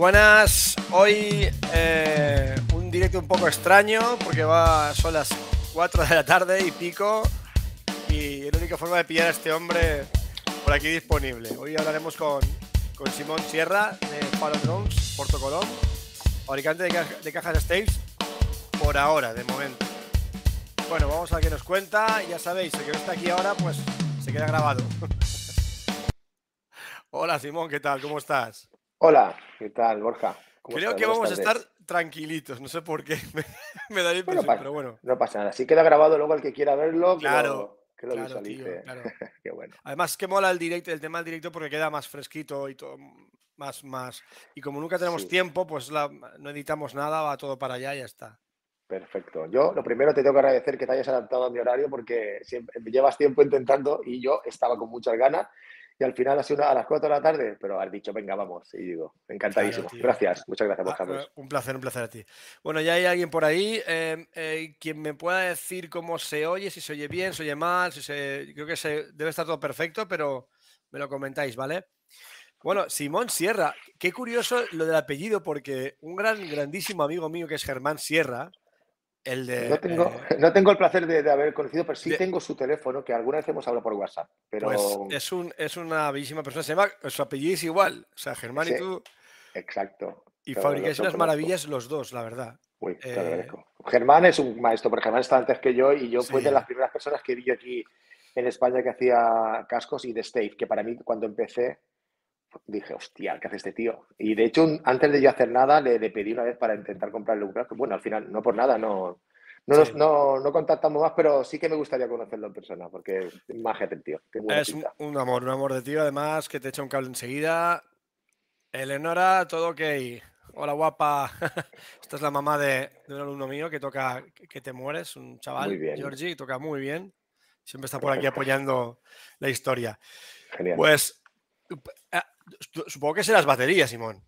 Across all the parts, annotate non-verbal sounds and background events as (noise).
Buenas. Hoy eh, un directo un poco extraño porque va, son las 4 de la tarde y pico y es la única forma de pillar a este hombre por aquí disponible. Hoy hablaremos con, con Simón Sierra de Palo Drones, Porto Colón, fabricante de, de cajas Staves por ahora, de momento. Bueno, vamos a qué nos cuenta. Ya sabéis, el que no está aquí ahora, pues se queda grabado. (laughs) Hola Simón, ¿qué tal? ¿Cómo estás? Hola, ¿qué tal, Borja? ¿Cómo Creo que vamos a estar tranquilitos, no sé por qué. (laughs) Me, me da la impresión, pero bueno. No pasa nada. Si queda grabado, luego el que quiera verlo, que Claro, lo, que lo claro, tío, claro. (laughs) Qué bueno. Además, que mola el directo, el tema del directo porque queda más fresquito y todo más, más. Y como nunca tenemos Sí. tiempo, pues la- no editamos nada, va todo para allá y ya está. Perfecto. Yo lo primero te tengo que agradecer que te hayas adaptado a mi horario porque siempre, llevas tiempo intentando y yo estaba con muchas ganas y al final ha sido una- a las 4 de la tarde, pero has dicho, venga, vamos. Y digo, encantadísimo. gracias, muchas gracias, Ah, Borja. eh, pues. un placer, un placer a ti. Bueno, ya hay alguien por ahí. eh, eh, quien me pueda decir cómo se oye, si se oye bien, se oye mal, si se. Creo que se debe estar todo perfecto, pero me lo comentáis, ¿vale? Bueno, Simón Sierra, qué curioso lo del apellido, porque un gran, grandísimo amigo mío que es Germán Sierra, el de. No tengo, eh, (laughs) no tengo el placer de, de haber conocido, pero sí de- tengo su teléfono, que alguna vez hemos hablado por WhatsApp. Pero Pues es, un, es una bellísima persona. Se llama, su apellido es igual. O sea, Germán y tú. exacto. Y fabricáis unas maravillas los dos, la verdad. Uy, te Eh, agradezco. Germán es un maestro, porque Germán está antes que yo y yo fui Sí. de las primeras personas que vi aquí en España que hacía cascos y de Stave, que para mí cuando empecé dije, hostia, ¿qué hace este tío? Y de hecho, antes de yo hacer nada, le, le pedí una vez para intentar comprarle un casco. Bueno, al final, no por nada, no, no, Sí. no, no contactamos más, pero sí que me gustaría conocerlo en persona, porque es magia el tío. Qué buena Es un, amor, un amor de tío, además, que te echa un cable enseguida. Eleonora, todo ok. Hola, guapa. (laughs) Esta es la mamá de, de un alumno mío que toca que- te mueres, un chaval, Muy bien. Georgie, toca muy bien. Siempre está por aquí (laughs) apoyando la historia. Genial. Pues eh, supongo que serás batería, Simón.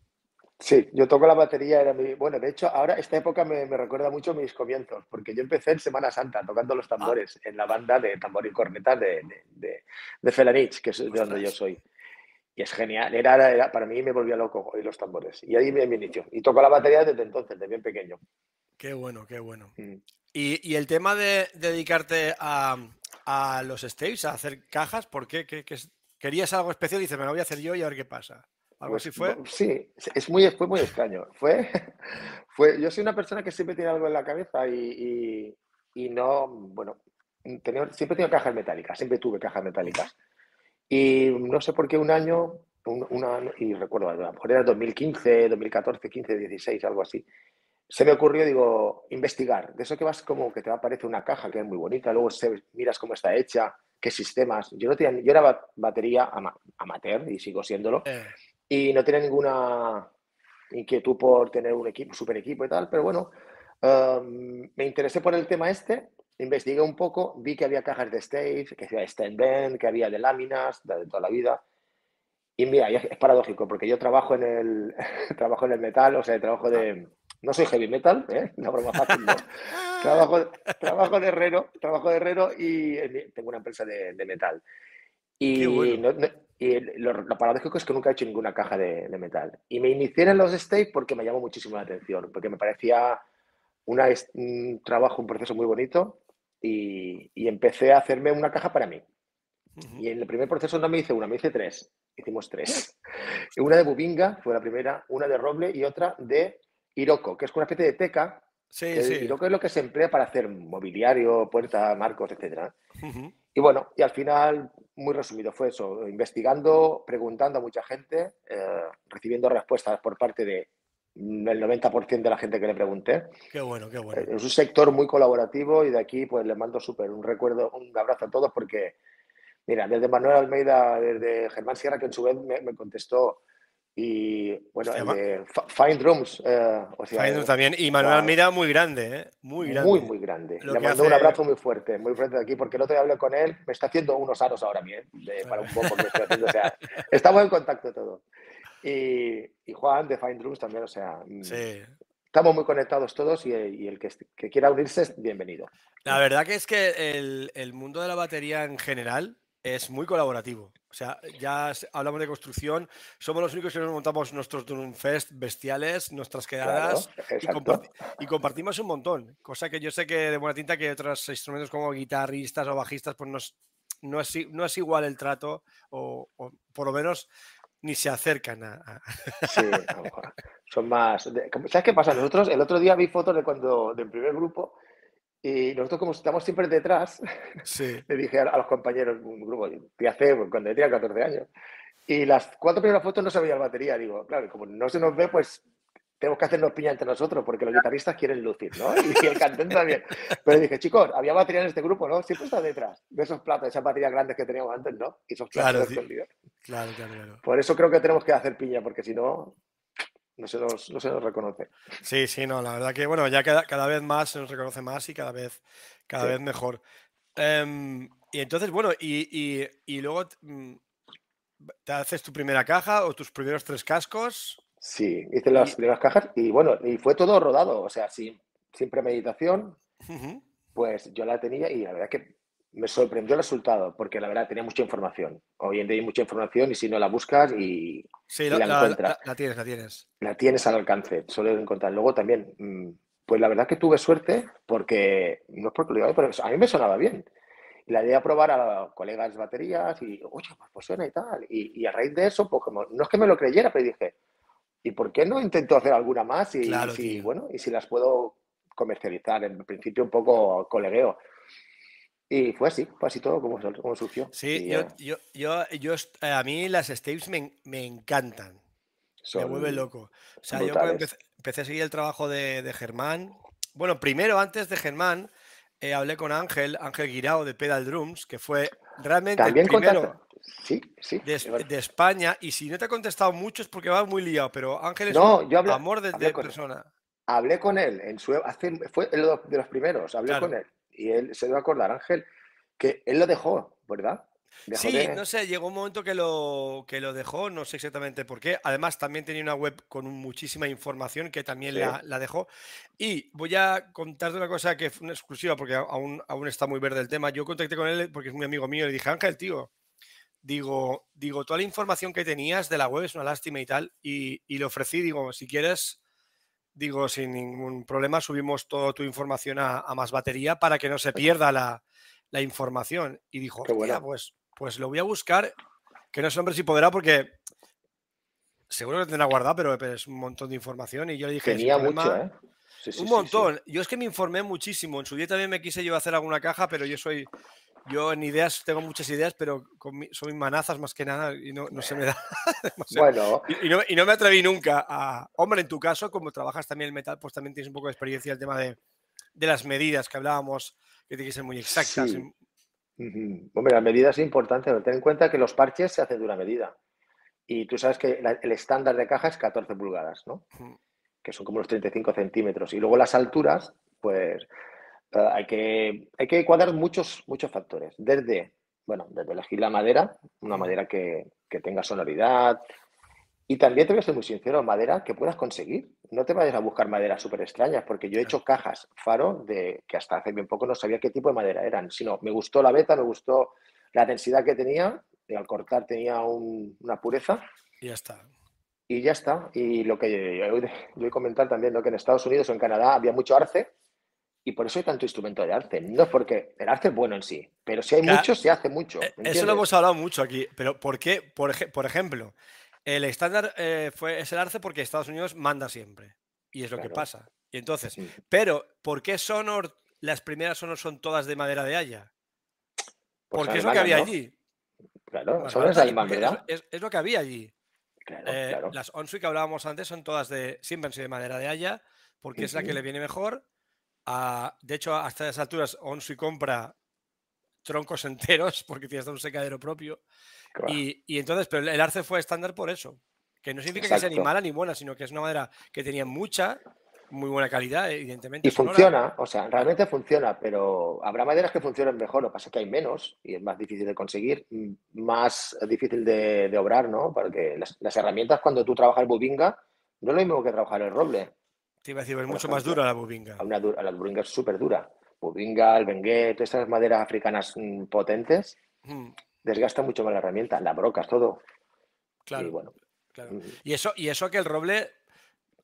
Sí, yo toco la batería, era mi... Bueno, de hecho, ahora esta época me, me recuerda mucho mis comienzos, porque yo empecé en Semana Santa tocando Ah. los tambores en la banda de tambor y cornetas de, de, de, de Felanich, que es de donde yo soy. Y es genial, era, era- para mí me volvía loco oír los tambores. Y ahí me, me inicio. Y toco la batería desde entonces, desde bien pequeño. Qué bueno, qué bueno. Mm. Y, y el tema de dedicarte a, a los staves, a hacer cajas, ¿por qué? ¿Qué- qué es- ¿Querías algo especial? Dices, me lo voy a hacer yo y a ver qué pasa. ¿Algo Pues, así fue? Sí, es muy, fue muy extraño. Fue, (laughs) fue, yo soy una persona que siempre tiene algo en la cabeza y, y, y no, bueno, tenía- siempre tengo cajas metálicas, siempre tuve cajas metálicas. Y no sé por qué un año, un, una- y recuerdo, a lo mejor era 2015, 2014, 15, 16, algo así, se me ocurrió, digo, investigar. De eso que vas como que te aparece una caja que es muy bonita, luego se- miras cómo está hecha, qué sistemas. Yo, no tenía, yo era ba- batería ama- amateur y sigo siéndolo Eh, y no tenía ninguna inquietud por tener un equipo, super equipo y tal, pero bueno, um, me interesé por el tema este, investigué un poco, vi que había cajas de Stave, que había stand bend, que había de láminas, de, de toda la vida. Y mira, es paradójico, porque yo trabajo en el, (laughs) trabajo en el metal, o sea, trabajo de... No soy heavy metal, ¿eh? (laughs) Una broma fácil, no. (laughs) Trabajo, trabajo de herrero, trabajo de herrero y tengo una empresa de, de metal. Y, bueno. no- no- y lo, lo paradójico es que nunca he hecho ninguna caja de, de metal. Y me inicié en los Stave porque me llamó muchísimo la atención, porque me parecía una, un trabajo, un proceso muy bonito y, y empecé a hacerme una caja para mí. Y en el primer proceso no me hice una, me hice tres. Hicimos tres. (laughs) Una de Bubinga fue la primera, una de Roble y otra de Iroko, que es una especie de teca. Sí, que sí. Iroko es lo que se emplea para hacer mobiliario, puertas, marcos, etcétera. ujú. Y bueno, y al final, muy resumido, fue eso, investigando, preguntando a mucha gente, eh, recibiendo respuestas por parte de mm, el 90% de la gente que le pregunté. Qué bueno, qué bueno. Eh, Es un sector muy colaborativo y de aquí pues les mando súper un recuerdo, un abrazo a todos porque, mira, desde Manuel Almeida, desde Germán Sierra, que en su vez me, me contestó, y bueno, el de Find Rooms, eh, o sea, Faino eh, también. Y Manuel. Almira muy grande, ¿eh? Muy grande. muy, muy grande. Lo Le mando un hace- abrazo muy fuerte, muy fuerte de aquí, porque el otro día hablé con él, me está haciendo unos aros ahora bien, de- para un poco que estoy haciendo, o sea, (laughs) estamos en contacto todos. Y, y Juan de Find Rooms también, o sea, mm, Sí. estamos muy conectados todos y, y el que, que quiera unirse es bienvenido. La verdad que es que el, el mundo de la batería en general es muy colaborativo. O sea, ya hablamos de construcción, somos los únicos que nos montamos nuestros Fest bestiales, nuestras quedadas y, compartimos un montón. Cosa que yo sé que de buena tinta que otros instrumentos como guitarristas o bajistas, pues no, es, no es igual el trato, o, por lo menos ni se acercan a. Sí, son más. ¿Sabes qué pasa? Nosotros el otro día vi fotos de cuando del primer grupo y nosotros, como estamos siempre detrás, (laughs) le dije a, los compañeros, un grupo que hace cuando tenía 14 años, y las cuatro primeras fotos no se veía la batería. Digo, claro, como no se nos ve, pues tenemos que hacernos piña entre nosotros, porque los guitarristas quieren lucir, ¿no? (laughs) Y el cantante también. Pero dije, chicos, había batería en este grupo, ¿no? Siempre está detrás de esos platos, esas baterías grandes que teníamos antes, ¿no? Y esos platos claro, Claro, claro, claro. Por eso creo que tenemos que hacer piña, porque si no, no se nos, no se reconoce. Sí, sí, no, la verdad que, bueno, ya cada, cada vez más se nos reconoce más y cada vez, cada vez mejor. Em, y entonces, bueno, y, y, luego mm, te haces tu primera caja o tus primeros tres cascos. Sí, hice las primeras cajas y bueno, y fue todo rodado, o sea, sin, sin premeditación, pues yo la tenía y la verdad que me sorprendió el resultado, porque la verdad tenía mucha información. Hoy en día hay mucha información y si no la buscas y, la, encuentras. La, tienes, la tienes. La tienes al alcance, solo encontrar. Luego también, mm, pues la verdad que tuve suerte porque, no es porque lo diga, pero a mí me sonaba bien. Y la idea de probar a colegas baterías y, oye, pues, pues suena y tal. Y, a raíz de eso, pues como, no es que me lo creyera, pero dije, ¿y por qué no intento hacer alguna más? Y, si, bueno, y si las puedo comercializar. En principio un poco colegueo. Y fue así, fue así todo como, como surgió. Sí, yo, yo, yo, yo, eh, a mí las Staves me, me encantan. me vuelve loco. O sea, yo empecé, empecé, a seguir el trabajo de, de Germán. Bueno, primero, antes de Germán, eh, hablé con Ángel, Ángel Guirao de Pedal Drums, que fue realmente el primero sí, sí, de, España. Y si no te ha contestado mucho es porque va muy liado, pero Ángel es un yo amor de, persona. Hablé con él, en su, hace, fue de los primeros, hablé con él y él se debe acordar, Ángel, que él lo dejó, ¿verdad? sí, no sé, llegó un momento que lo, que lo dejó, no sé exactamente por qué. Además, también tenía una web con muchísima información que también la, dejó. Y voy a contarte una cosa que fue una exclusiva, porque aún, aún está muy verde el tema. Yo contacté con él porque es muy amigo mío y le dije, Ángel, tío, digo, digo, toda la información que tenías de la web es una lástima y tal. Y, y le ofrecí, digo, si quieres digo, sin ningún problema, subimos toda tu información a, más batería para que no se pierda la, información. Y dijo, pues, pues lo voy a buscar, que no es hombre si podrá, porque seguro que tendrá guardado, pero, es un montón de información. Y yo le dije, tenía mucho, ¿eh? un montón. Yo es que me informé muchísimo. En su día también me quise yo hacer alguna caja, pero yo soy yo en ideas tengo muchas ideas, pero son manazas más que nada y no, se me da. (laughs) bueno. Y, no, me atreví nunca a. Hombre, en tu caso, como trabajas también el metal, pues también tienes un poco de experiencia el tema de, las medidas que hablábamos, que tienen que ser muy exactas. Hombre, las medidas es importante, pero ten en cuenta que los parches se hacen de una medida. Y tú sabes que el estándar de caja es 14 pulgadas, ¿no? Que son como los 35 centímetros. Y luego las alturas, pues eh, hay, que, hay que cuadrar muchos, muchos factores. Desde, bueno, desde elegir la madera, una madera que, tenga sonoridad. Y también te voy a ser muy sincero, madera que puedas conseguir. No te vayas a buscar maderas súper extrañas, porque yo he hecho cajas faro de que hasta hace bien poco no sabía qué tipo de madera eran, sino me gustó la beta, me gustó la densidad que tenía, y al cortar tenía una pureza. Y ya está. Y ya está. Y lo que yo voy a comentar también, ¿no? que en Estados Unidos o en Canadá había mucho arce, y por eso hay tanto instrumento de arte. No es porque el arte es bueno en sí, pero si hay mucho, se hace mucho. Eh, eso lo hemos hablado mucho aquí. Pero ¿por qué? Por, por ejemplo, el estándar eh, fue, es el arte porque Estados Unidos manda siempre. Y es lo que pasa. Y entonces, pero ¿por qué Sonor, las primeras Sonor son todas de madera de haya? Pues porque es lo que había allí. Claro, Sonor es alemán, ¿verdad? Es, lo que había allí. Eh, las Onsui que hablábamos antes son todas de, siempre han sido de madera de haya, porque es la que le viene mejor de hecho, hasta esas alturas, Onsi compra troncos (laughs) enteros porque tienes un secadero propio. Y, entonces, pero el arce fue estándar por eso. Que no significa que sea ni mala ni buena, sino que es una madera que tenía mucha, muy buena calidad, evidentemente. Y funciona, o sea, realmente funciona, pero habrá maderas que funcionen mejor, lo que pasa es que hay menos y es más difícil de conseguir, más difícil de, obrar, ¿no? Porque las, herramientas cuando tú trabajas bubinga no es lo mismo que trabajar el roble. Te iba a decir, es mucho más dura la bubinga. Una la bubinga es súper dura. Bubinga, el bengué, todas estas maderas africanas mm, potentes, mm. desgasta mucho más la herramienta, la brocas, todo. Claro. Y bueno. claro. Y eso, y eso que el roble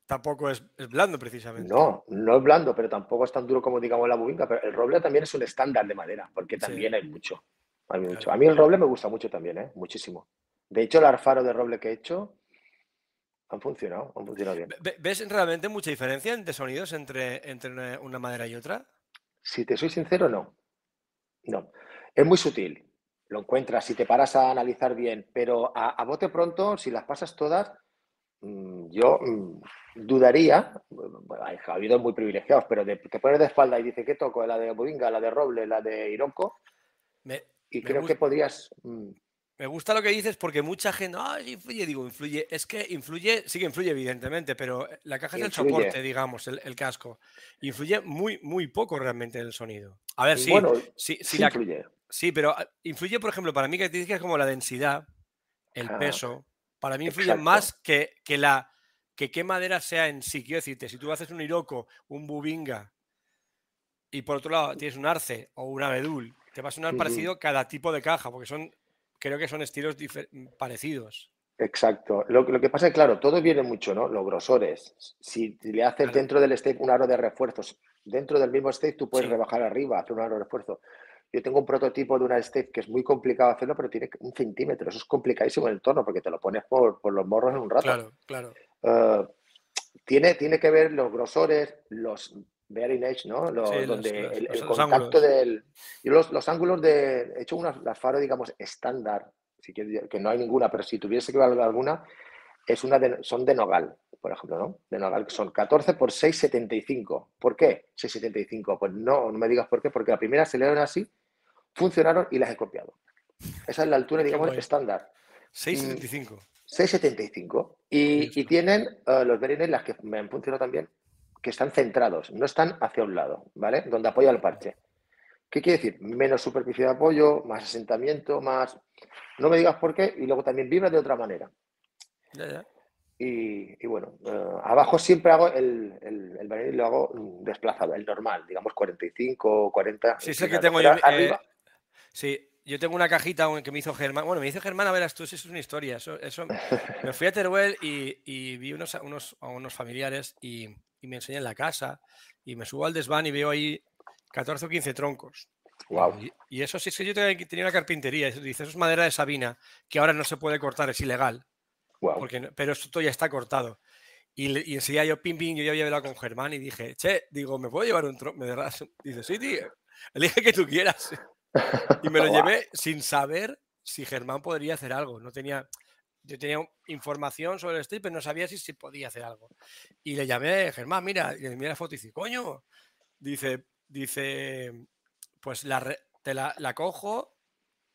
tampoco es, blando precisamente. No, no es blando, pero tampoco es tan duro como digamos la bubinca, pero el roble también es un estándar de madera, porque también hay mucho. Hay mucho. A mí el roble me gusta mucho también, ¿eh? muchísimo. De hecho, el arfaro de roble que he hecho han funcionado, han funcionado bien. ¿Ves realmente mucha diferencia de sonidos entre, entre una madera y otra? Si te soy sincero, no. No. Es muy sutil. Lo encuentras si te paras a analizar bien, pero a bote pronto, si las pasas todas, Mm, yo mm, dudaría, bueno, hay habido muy privilegiados, pero te pones de espalda y dice que toco la de Bovinga, la de Roble, la de Iroco, y creo que podrías. Me gusta lo que dices porque mucha gente, ah, influye, digo, influye. Es que influye, sí que influye, evidentemente, pero la caja es el soporte, digamos, el, casco. Influye muy, muy poco realmente en el sonido. A ver, sí, bueno, sí, sí, influye. Sí, pero ah, influye, por ejemplo, para mí que te dices como la densidad, el ah. peso, para mí influye más que, que, la, que qué madera sea en sí. Quiero decirte, si tú haces un Iroco, un Bubinga y por otro lado tienes un Arce o un Abedul, te va a sonar parecido cada tipo de caja, porque son, creo que son estilos parecidos. Exacto. Lo, que pasa es que, claro, todo viene mucho, ¿no? Los grosores. Si le haces dentro del step un aro de refuerzos, dentro del mismo step tú puedes rebajar arriba, hacer un aro de refuerzo. Yo tengo un prototipo de una step que es muy complicado hacerlo, pero tiene un centímetro. Eso es complicadísimo en el torno porque te lo pones por, los morros en un rato. Claro, claro. Eh, tiene, tiene que ver los grosores, los bearing edge, ¿no? donde el, contacto del. Yo los, los, ángulos de. He hecho unas las faro, digamos, estándar, si que, que no hay ninguna, pero si tuviese que valga alguna, es una son de Nogal, por ejemplo, ¿no? De Nogal, que son 14 por 6,75. ¿Por qué 6,75? Pues no, no me digas por qué, porque la primera se le así funcionaron y las he copiado. Esa es la altura, digamos, estándar. 6,75. 6,75. Y, y, tienen uh, los verines, las que me han funcionado también, que están centrados, no están hacia un lado, ¿vale? Donde apoya el parche. ¿Qué quiere decir? Menos superficie de apoyo, más asentamiento, más... No me digas por qué, y luego también vibra de otra manera. Ya, ya. Y, bueno, uh, abajo siempre hago el, el, el lo hago desplazado, el normal, digamos 45, 40. Sí, sé que tengo yo. Eh, Sí, yo tengo una cajita que me hizo Germán. Bueno, me hizo Germán, a verás tú, eso es una historia. Eso, eso... (laughs) me fui a Teruel y, vi unos, unos, a unos familiares y, me enseñan la casa y me subo al desván y veo ahí 14 o 15 troncos. Wow. Y, eso sí es que yo tenía una carpintería. Dice, eso es madera de Sabina, que ahora no se puede cortar, es ilegal. Wow. Porque, pero esto ya está cortado. Y, y enseguida yo, pim, pim, yo ya había hablado con Germán y dije, che, digo, ¿me puedo llevar un tronco? (laughs) Dice, sí, tío, elige que tú quieras. (laughs) Y me lo llevé sin saber si Germán podría hacer algo. No tenía, yo tenía información sobre el street, pero no sabía si, si podía hacer algo. Y le llamé, Germán, mira, y le envié la foto y dice, coño, dice, dice, pues la, te la, la cojo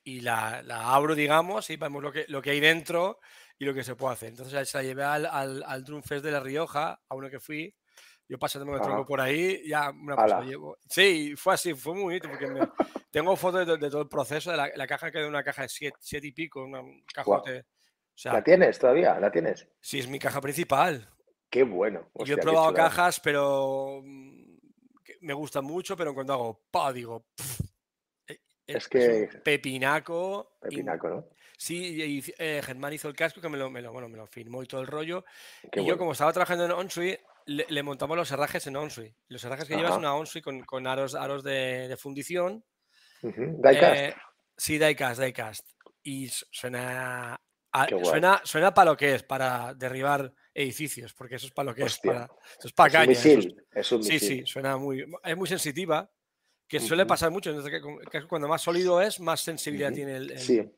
y la, la, abro, digamos, y vemos lo que, lo que hay dentro y lo que se puede hacer. Entonces se la llevé al, al, al Drum Fest de La Rioja, a uno que fui, yo pasándome el tronco por ahí, ya una cosa llevo. Sí, fue así, fue muy bonito, porque tengo fotos de, todo el proceso, de la, caja que de una caja de siete, y pico, una cajote. ¿La tienes todavía? ¿La tienes? Sí, es mi caja principal. Qué bueno. yo he probado cajas, pero mm, me gustan mucho, pero cuando hago pa, digo, e, e, es, que. pepinaco. Pepinaco, ¿no? Sí, y, eh, Germán hizo el casco que me lo, me lo, bueno, me lo firmó y todo el rollo. y yo, como estaba trabajando en OnSuite, le, montamos los herrajes en OnSuite. Los herrajes que llevas una OnSuite con, con aros, aros de, fundición. Diecast. Eh, sí, diecast, diecast. Y suena, suena, suena para lo que es, para derribar edificios, porque eso es para lo que es. Para, eso es para caña. Es un sí, sí, suena muy. Es muy sensitiva, que suele pasar mucho. Entonces, que, cuando más sólido es, más sensibilidad tiene el, Sí.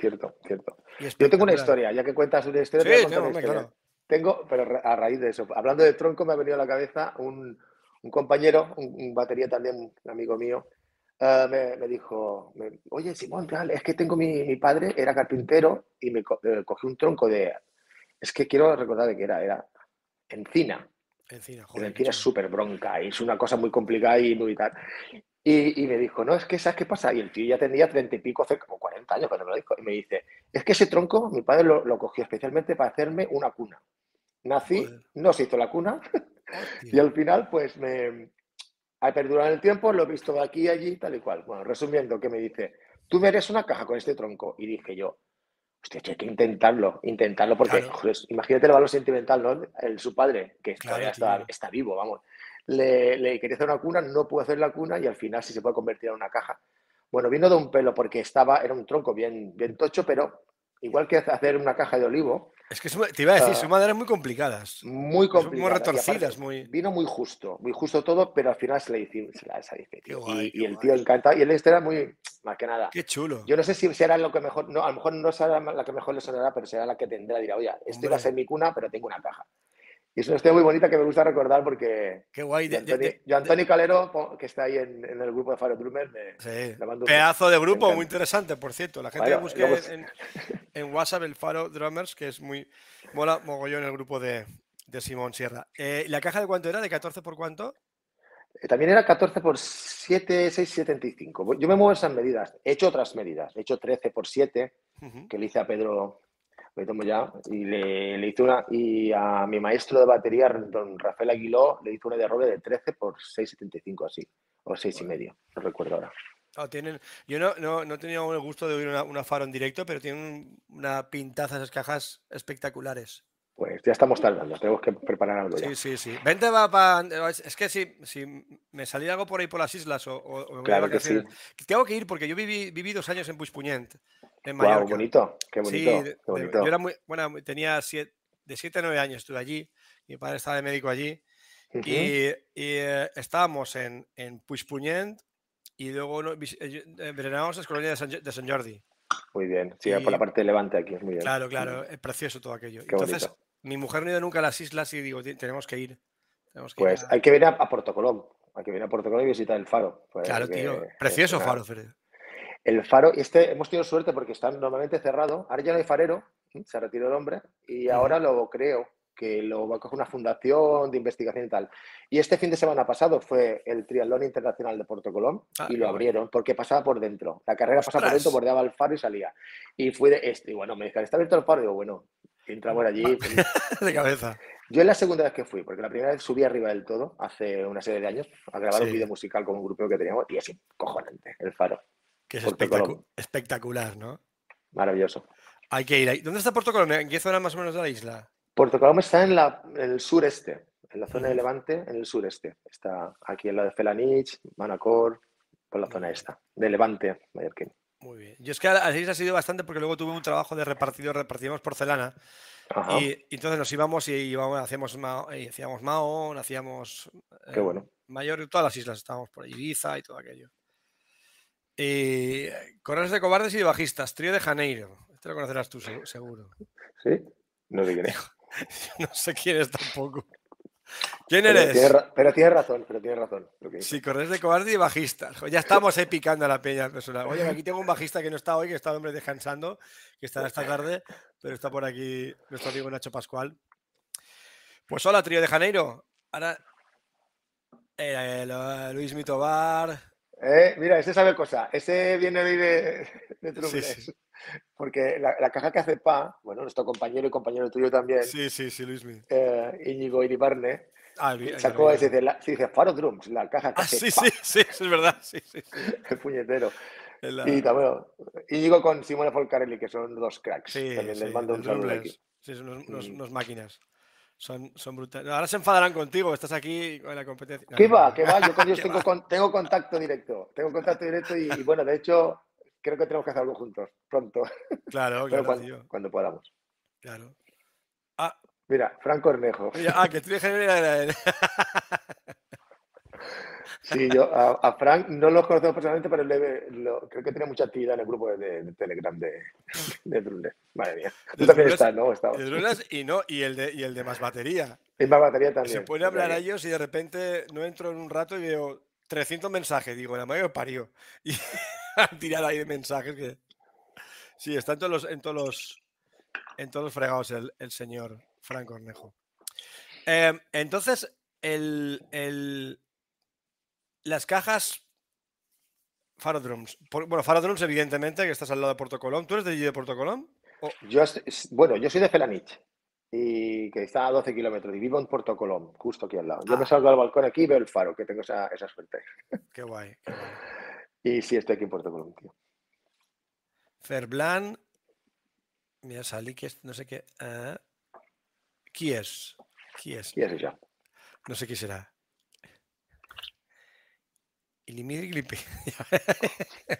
Cierto, cierto. Yo tengo una historia, ya que cuentas una historia. Sí, claro. Tengo, pero a raíz de eso, hablando de tronco, me ha venido a la cabeza un, compañero, un, batería también, un amigo mío, eh, me, dijo, oye, Simón, es que tengo mi, padre, era carpintero y me eh, cogí un tronco de, es que quiero recordar de qué era, era encina. Encina, joder. Encina es súper bronca y es una cosa muy complicada y muy tal. Y, me dijo, no, es que ¿sabes qué pasa? Y el tío ya tenía treinta y pico, hace como 40 años cuando me lo dijo. Y me dice, es que ese tronco mi padre lo, lo cogió especialmente para hacerme una cuna. Nací, no se hizo la cuna (laughs) y al final pues me ha perdurado el tiempo, lo he visto de aquí y allí, tal y cual. Bueno, resumiendo, que me dice, tú me eres una caja con este tronco. Y dije yo, hostia, hay que intentarlo, intentarlo, porque joder, imagínate el valor sentimental, ¿no? El, su padre, que todavía está, está, vivo, vamos. Le, le, quería hacer una cuna, no pudo hacer la cuna y al final sí se puede convertir en una caja. Bueno, vino de un pelo porque estaba, era un tronco bien, bien tocho, pero igual que hacer una caja de olivo. Es que te iba a decir, son maderas muy complicadas. Muy complicadas. Muy retorcidas. muy... Vino muy justo, muy justo todo, pero al final se le hizo y, el tío encanta. Y él este era muy, más que nada. Qué chulo. Yo no sé si será lo que mejor, no, a lo mejor no será la que mejor le sonará, pero será la que tendrá. Dirá, oye, esto va a ser mi cuna, pero tengo una caja. Y es una historia muy bonita que me gusta recordar porque. Qué guay. yo, Antonio Calero, que está ahí en, el grupo de Faro Drummer, me, sí. Pedazo de grupo, muy interesante, por cierto. La gente busque (laughs) en, WhatsApp el Faro Drummers, que es muy. Mola mogollón el grupo de, de Simón Sierra. Eh, ¿La caja de cuánto era? ¿De 14 por cuánto? Eh, también era 14 por 7, 6, 75. Yo me muevo esas medidas. He hecho otras medidas. He hecho 13 por 7, que le hice a Pedro me tomo ya, y le, le, hice una, y a mi maestro de batería, don Rafael Aguiló, le hice una de roble de 13 por 6,75 así, o 6 y medio, no recuerdo ahora. Ah, tienen, yo no, no, no, tenido el gusto de oír una, una, faro en directo, pero tienen una pintaza esas cajas espectaculares. Pues ya estamos tardando, tenemos que preparar algo ya. Sí, sí, sí. Vente va para. Es que si, si me salía algo por ahí por las islas o, o claro que sí. Tengo que ir porque yo viví, viví dos años en Puigpunyent, en Mallorca. Wow, bonito, qué bonito. Sí, yo era muy, bueno, tenía siete, de 7 a 9 años, estuve allí. Mi padre estaba de médico allí. Y, y eh, estábamos en, en Puigpunyent y luego no, eh, venerábamos las colonias de San, de San Jordi. Muy bien, sí, por la parte de Levante aquí es muy bien. Claro, claro, es precioso todo aquello. Entonces, mi mujer no ha ido nunca a las islas y digo, tenemos que ir. pues hay que venir a, Puerto Colón. Hay que venir a Puerto Colón y visitar el faro. Pues, claro, tío. Precioso faro, Fred. El faro, este hemos tenido suerte porque está normalmente cerrado. Ahora ya no hay farero, se retiró el hombre y ahora lo creo que lo va a coger una fundación de investigación y tal. Y este fin de semana pasado fue el Triatlón Internacional de Puerto Colón ah, y lo abrieron porque pasaba por dentro. La carrera pasaba por dentro, bordeaba el faro y salía. Y fui de este. Y bueno, me dijeron, ¿está abierto el faro? Y digo, bueno, entramos allí. (laughs) de cabeza. Yo es la segunda vez que fui, porque la primera vez subí arriba del todo, hace una serie de años, a grabar un vídeo musical con un grupo que teníamos, y así, cojonante, el faro. Que es espectacular, ¿no? Maravilloso. Hay que ir ahí. ¿Dónde está Puerto Colón? ¿En qué zona más o menos de la isla? Puerto Colón está en, la, en el sureste, en la zona de Levante, en el sureste. Está aquí en la de Felanich, Manacor, por la zona esta, de Levante, Mallorquín. Muy bien. Yo es que a ha sido bastante porque luego tuve un trabajo de repartido, repartíamos porcelana. Y, entonces nos íbamos y íbamos, hacíamos, y hacíamos Mao, hacíamos Qué bueno. Eh, mayor, todas las islas estábamos por Ibiza y todo aquello. Y Correos de Cobardes y de Bajistas, Trío de Janeiro. Este lo conocerás tú, seguro. ¿Sí? No sé quién es. (laughs) (laughs) no sé quién es tampoco. ¿Quién eres? Pero tienes razón, pero tienes razón. Sí, corres de cobarde y bajista. Ya estamos ahí picando a la peña personal. Oye, aquí tengo un bajista que no está hoy, que está hombre descansando, que estará esta tarde, pero está por aquí nuestro amigo Nacho Pascual. Pues hola, trío de Janeiro. Ahora, eh, Luis Mitobar. Eh, mira, ese sabe cosa. Ese viene de, de, de porque la, caja que hace Pa, bueno, nuestro compañero y compañero tuyo también. Sí, sí, sí, Luis. Eh, Íñigo Iribarne. Ah, sacó ese, dice, dice Faro Drums, la caja que ah, hace sí, sí, (laughs) sí, es verdad. Sí, sí, (laughs) El puñetero. Y también, Íñigo con Simone Folcarelli, que son dos cracks. Sí, también les mando un saludo aquí. Sí, son unos, unos, máquinas. Son, son, brutales. Ahora se enfadarán contigo, estás aquí en la competencia. ¿Qué va? ¿Qué va? Yo con (laughs) ellos tengo, tengo contacto directo. Tengo contacto directo y, y, bueno, de hecho, creo que tenemos que hacer algo juntos, pronto. (laughs) Claro, claro. cuando, cuando, podamos. Claro. Ah. Mira, Frank Cornejo. ah, que tú de era él. (laughs) Sí, yo a, Frank no lo conozco personalmente, pero creo que tiene mucha actividad en el grupo de, Telegram de, (laughs) de Madre mía. Tú también estás, ¿no? De y, no, y, el de, y el de más batería. Y más batería también. Se a hablar a ellos y de repente no entro en un rato y veo 300 mensajes. Digo, la madre parió. Y (laughs) tirar ahí de mensajes que. Sí, está en todos los, en todos los, en todos los fregados el, el señor Frank Cornejo. Em, entonces, el, el, las cajas Faro Drums. Bueno, Faro Drums, evidentemente, que estás al lado de Puerto Colón. ¿Tú eres de allí de Puerto Colón? Yo, bueno, yo soy de Felanich y que está a 12 kilómetros y vivo en Puerto Colón, justo aquí al lado. Yo me ah. salgo al balcón aquí y veo el faro, que tengo esa, esa suerte. Qué guay, qué guay. Y sí, estoy aquí en Puerto Colón, tío. Ferblan. Mira, salí que no sé qué. ¿Quién es? ¿Quién es? ¿Quién es ya? No sé qué será. Gripe. (laughs)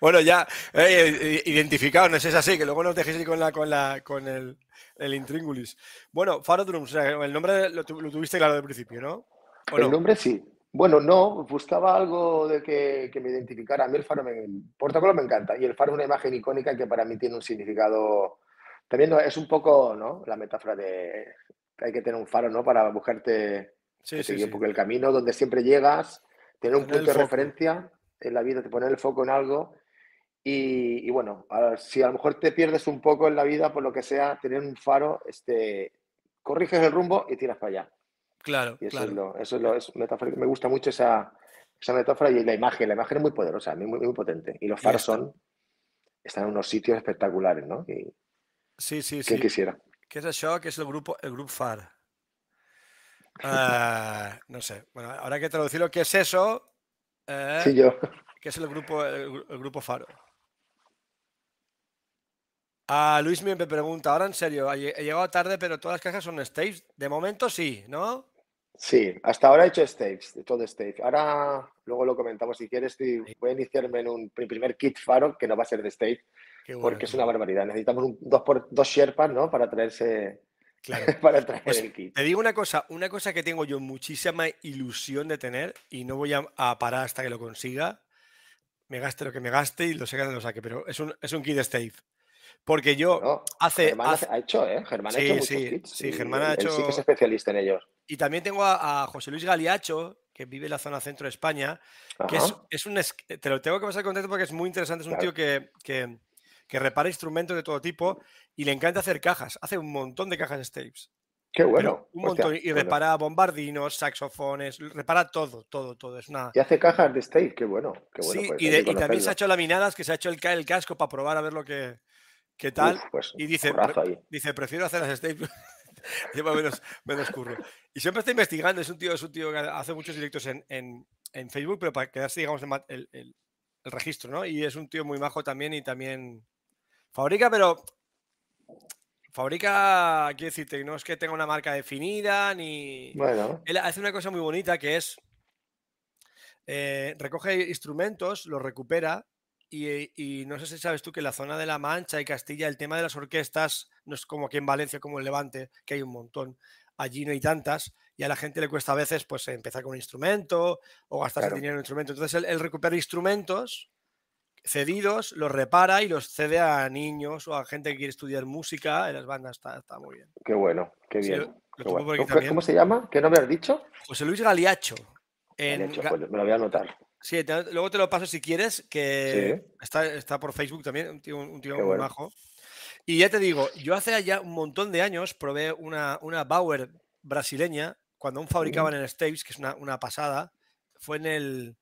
bueno, ya eh, identificado, no es así, que luego nos dejéis con la con la con el, el intríngulis. Bueno, Faro Drums, el nombre lo, tuviste claro al principio, ¿no? El nombre sí. Bueno, no, buscaba algo de que, que me identificara. A mí el faro, me, el protocolo me encanta y el faro es una imagen icónica que para mí tiene un significado. También es un poco, ¿no? La metáfora de que hay que tener un faro, ¿no? Para buscarte sí, sí, porque el camino donde siempre llegas tener un punto de referencia en la vida, te poner el foco en algo. Y, bueno, si a lo mejor te pierdes un poco en la vida, por lo que sea, tener un faro, este, corriges el rumbo y tiras para allá. Claro. Y eso claro. es lo, eso es lo es metáfora. Me gusta mucho esa, esa metáfora y la imagen. La imagen es muy poderosa, muy, muy, potente. Y los faros son, están en unos sitios espectaculares, ¿no? Y, sí, sí, sí. quisiera? ¿Qué es eso? ¿Qué es el grupo, el grupo FAR? Ah, no sé. Bueno, ahora hay que traducirlo. ¿Qué es eso? Eh, sí, yo. ¿Qué es el grupo, el, grupo Faro? A Luis me pregunta, ahora en serio, he llegado tarde, pero todas las cajas son staves. De momento sí, ¿no? Sí, hasta ahora he hecho staves, todo stave. Ahora, luego lo comentamos si quieres, voy a iniciarme en un primer kit Faro que no va a ser de stave, porque es una barbaridad. Necesitamos un, dos, por, dos Sherpas, ¿no? Para traerse (laughs) para traer pues el kit. Te digo una cosa, una cosa que tengo yo muchísima ilusión de tener y no voy a, parar hasta que lo consiga. Me gaste lo que me gaste y lo sé que lo saque, pero es un, es un kit Stave. Porque yo hace, Germán ha hecho, ¿eh? Germán ha hecho muchos sí. Sí, Germán ha hecho. sí que es especialista en ellos. Y también tengo a, José Luis Galiacho, que vive en la zona centro de España, que es, es, un. Te lo tengo que pasar contento porque es muy interesante. Es un tío que, que, que repara instrumentos de todo tipo y le encanta hacer cajas. Hace un montón de cajas Stapes. Qué bueno. un montón. y repara bombardinos, saxofones, repara todo, todo, todo. Es una... Y hace cajas de Stape, qué bueno. Qué bueno sí, pues, y, también se ha hecho laminadas, que se ha hecho el, el casco para probar a ver lo que qué tal. pues, y dice, dice, prefiero hacer las Stape. (laughs) Lleva menos, menos curro. Y siempre está investigando. Es un tío, es un tío que hace muchos directos en, en, en Facebook, pero para quedarse, digamos, el, el, el registro, ¿no? Y es un tío muy majo también y también fabrica, pero fabrica, quiero decirte, no es que tenga una marca definida, ni... Bueno. Él hace una cosa muy bonita que es, eh, recoge instrumentos, los recupera y, no sé si sabes tú que en la zona de La Mancha y Castilla el tema de las orquestas no es como aquí en Valencia, como en Levante, que hay un montón. Allí no hay tantas y a la gente le cuesta a veces pues empezar con un instrumento o gastarse dinero en un instrumento. Entonces él recupera instrumentos cedidos, los repara y los cede a niños o a gente que quiere estudiar música en las bandas. Está, muy bien. Qué bueno, qué bien. ¿Cómo, se llama? ¿Qué nombre has dicho? José Luis Galiacho. Pues, me lo voy a anotar. Sí, luego te lo paso si quieres, que está, está, por Facebook también, un tío, un tío muy bajo. Y ya te digo, yo hace ya un montón de años probé una, una Bauer brasileña, cuando aún fabricaban en States, que es una, una pasada. Fue en el,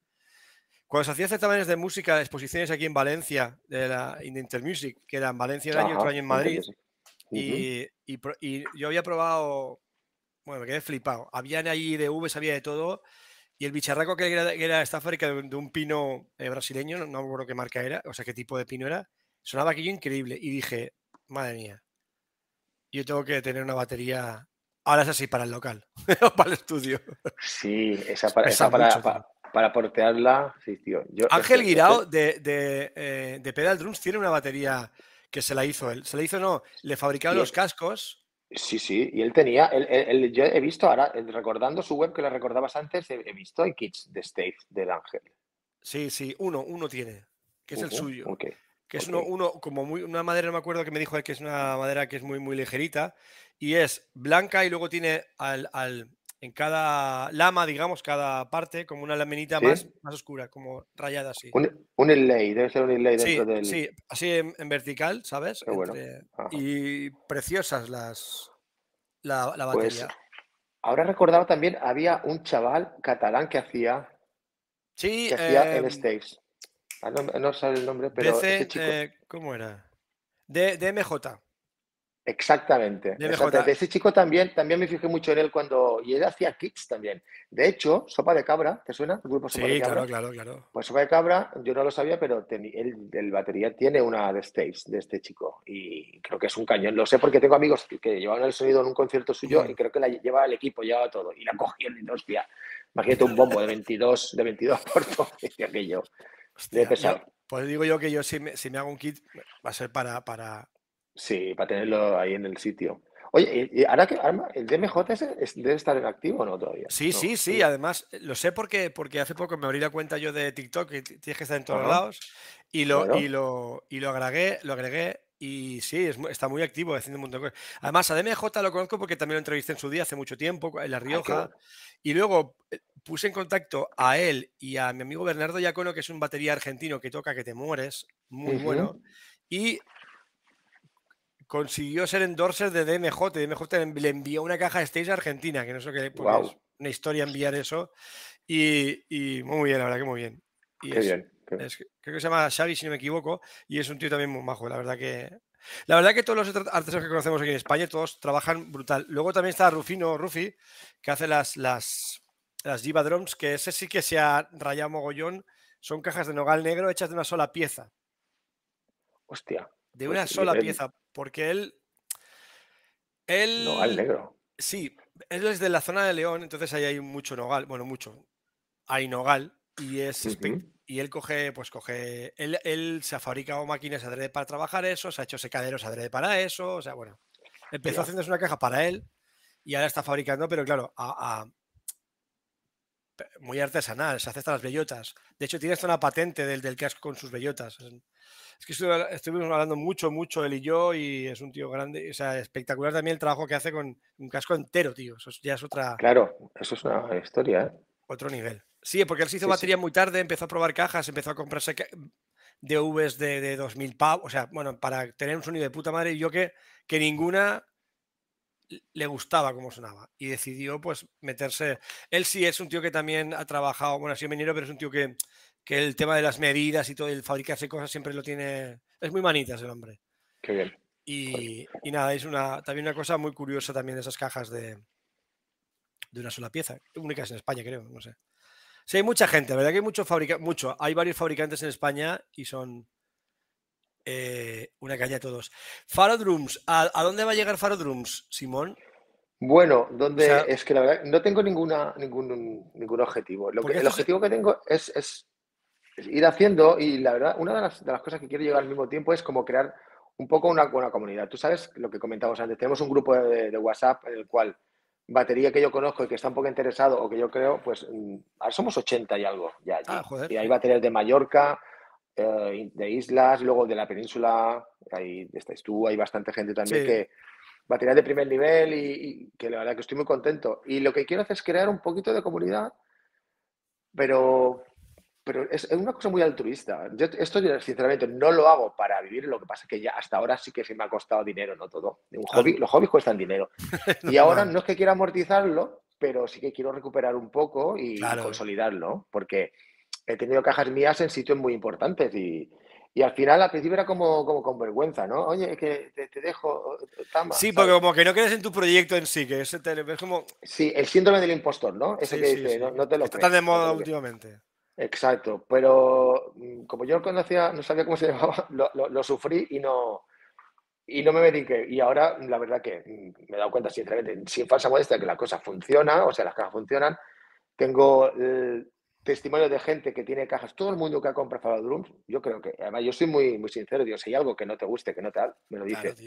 cuando se hacían certámenes de música, exposiciones aquí en Valencia, de la Intermusic, que era en Valencia un año y otro año en Madrid, y, yo había probado, bueno, me quedé flipado. Habían ahí de Vs, había de todo, y el bicharraco que era, que era esta fábrica de, un pino eh, brasileño, no, me acuerdo qué marca era, o sea, qué tipo de pino era, sonaba aquello increíble, y dije, madre mía, yo tengo que tener una batería Ahora es así para el local (laughs) o para el estudio. Sí, esa (laughs) para, esa para, para portearla, sí, tío. Ángel Guirao de, de, eh, de, Pedal Drums tiene una batería que se la hizo él. Se la hizo, no, le fabricaron los cascos. Sí, sí, y él tenía, él, yo he visto ahora, recordando su web que le recordabas antes, he, visto el kits de Stave del Ángel. Sí, sí, uno, uno tiene, que es el suyo. Okay, que es uno, uno, como muy, una madera, no me acuerdo que me dijo que es una madera que es muy, muy ligerita, y es blanca y luego tiene al, al en cada lama, digamos, cada parte, como una laminita más, más oscura, como rayada así. Un, un inlay, debe ser un inlay dentro sí, del. Sí, así en, vertical, ¿sabes? y preciosas las la, la pues, batería. ahora recordaba también, había un chaval catalán que hacía. Sí, que hacía en em, ah, no, no, sabe el nombre, pero. ese chico... Eh, ¿Cómo era? De, de Exactamente. De ese chico también, también me fijé mucho en él cuando. Y él hacía kits también. De hecho, Sopa de Cabra, ¿te suena? El grupo Sopa sí, de Cabra. claro, claro, claro. Pues Sopa de Cabra, yo no lo sabía, pero el batería tiene una de stage de este chico. Y creo que es un cañón. Lo sé porque tengo amigos que, llevaban el sonido en un concierto suyo y creo que la llevaba el equipo, llevaba todo. Y la cogió y hostia. Imagínate un bombo de 22, de 22 por todo. (laughs) aquello. de pesar. pues digo yo que yo si me, si me hago un kit va a ser para, para, Sí, para tenerlo ahí en el sitio. Oye, y ahora que el DMJ debe estar en activo no todavía? Sí, sí, sí, Además, lo sé porque, porque hace poco me abrí la cuenta yo de TikTok y tienes que estar en todos lados. Y lo, y lo, y lo agregué, lo agregué y sí, está muy activo haciendo un montón de cosas. Además, a DMJ lo conozco porque también lo entrevisté en su día hace mucho tiempo, en La ah, Rioja. y luego eh, puse en contacto a él y a mi amigo Bernardo Yacono, que es un batería argentino que toca que te mueres, muy bueno. Y consiguió ser endorser de DMJ. DMJ le envió una caja de Stage a Argentina, que no sé qué, pues, una historia enviar eso. Y, muy bien, la verdad que muy bien. qué bien. creo que se llama Xavi, si no me equivoco, y es un tío también muy majo, la verdad que... La verdad que todos los artesanos que conocemos aquí en España, todos trabajan brutal. Luego también está Rufino, Rufi, que hace las, las, las Diva Drums, que ese sí que se ha rayado mogollón. Son cajas de nogal negro hechas de una sola pieza. Hostia. De pues una sola pieza porque él. Él. Nogal negro. Sí, él es de la zona de León, entonces ahí hay mucho nogal. Bueno, mucho. Hay nogal. Y es. Y él coge, pues coge. Él, se ha fabricado máquinas adrede para trabajar eso, se ha hecho secaderos adrede para eso. O sea, bueno. Empezó haciendo una caja para él y ahora está fabricando, pero claro, a, muy artesanal, se hace hasta las bellotas. De hecho, tiene hasta una patente del, del casco con sus bellotas. Es que estuvimos hablando mucho, mucho él y yo, y es un tío grande, o sea, espectacular también el trabajo que hace con un casco entero, tío. Eso ya es otra. Claro, eso es una historia, ¿eh? Otro nivel. Sí, porque él se hizo batería muy tarde, empezó a probar cajas, empezó a comprarse DVs de, de 2000 pavos, o sea, bueno, para tener un sonido de puta madre, y yo que, que ninguna le gustaba cómo sonaba y decidió pues meterse. Él sí es un tío que también ha trabajado, bueno, ha sido minero, pero es un tío que que el tema de las medidas y todo el fabricarse cosas siempre lo tiene. Es muy manitas el hombre. Qué bien. Y, nada, es una, también una cosa muy curiosa también de esas cajas de, de una sola pieza. Únicas en España, creo, no sé. Sí, hay mucha gente, ¿verdad? Que hay mucho fabrica mucho. Hay varios fabricantes en España y son eh, una caña todos. Faro Drums, ¿a, dónde va a llegar Faro Drums, Simón? Bueno, donde es que la verdad no tengo ninguna, ningún, ningún objetivo. Lo que, el objetivo que tengo es, ir haciendo y la verdad, una de las, de las, cosas que quiero llegar al mismo tiempo es como crear un poco una buena comunidad. Tú sabes lo que comentamos antes, tenemos un grupo de, WhatsApp en el cual batería que yo conozco y que está un poco interesado o que yo creo, pues mm, ahora somos 80 y algo ya ah, y hay baterías de Mallorca, eh, de islas, luego de la península, ahí estáis tú, hay bastante gente también que baterías de primer nivel y, y, que la verdad que estoy muy contento. Y lo que quiero hacer es crear un poquito de comunidad, pero pero es, una cosa muy altruista. Yo esto, sinceramente, no lo hago para vivir, lo que pasa es que ya hasta ahora sí que se me ha costado dinero, no todo. Un hobby, los hobbies cuestan dinero. (laughs) y ahora no es que quiera amortizarlo, pero sí que quiero recuperar un poco y consolidarlo, porque he tenido cajas mías en sitios muy importantes y, y al final, al principio era como, como con vergüenza, ¿no? Oye, que te, dejo. Tama, sí, porque como que no crees en tu proyecto en sí, que es, como. Sí, el síndrome del impostor, ¿no? Ese que dice, no, te lo Está de moda últimamente. Exacto, pero mm, como yo no conocía, no sabía cómo se (laughs) llamaba, lo, sufrí y no, y no me mediqué. Y ahora, la verdad que mm, me he dado cuenta, sinceramente, sin falsa modestia, que la cosa funciona, o sea, las cajas funcionan. Tengo el testimonio de gente que tiene cajas, todo el mundo que ha comprado Drums, yo creo que, además, yo soy muy, muy sincero, digo, si hay algo que no te guste, que no te me lo dices.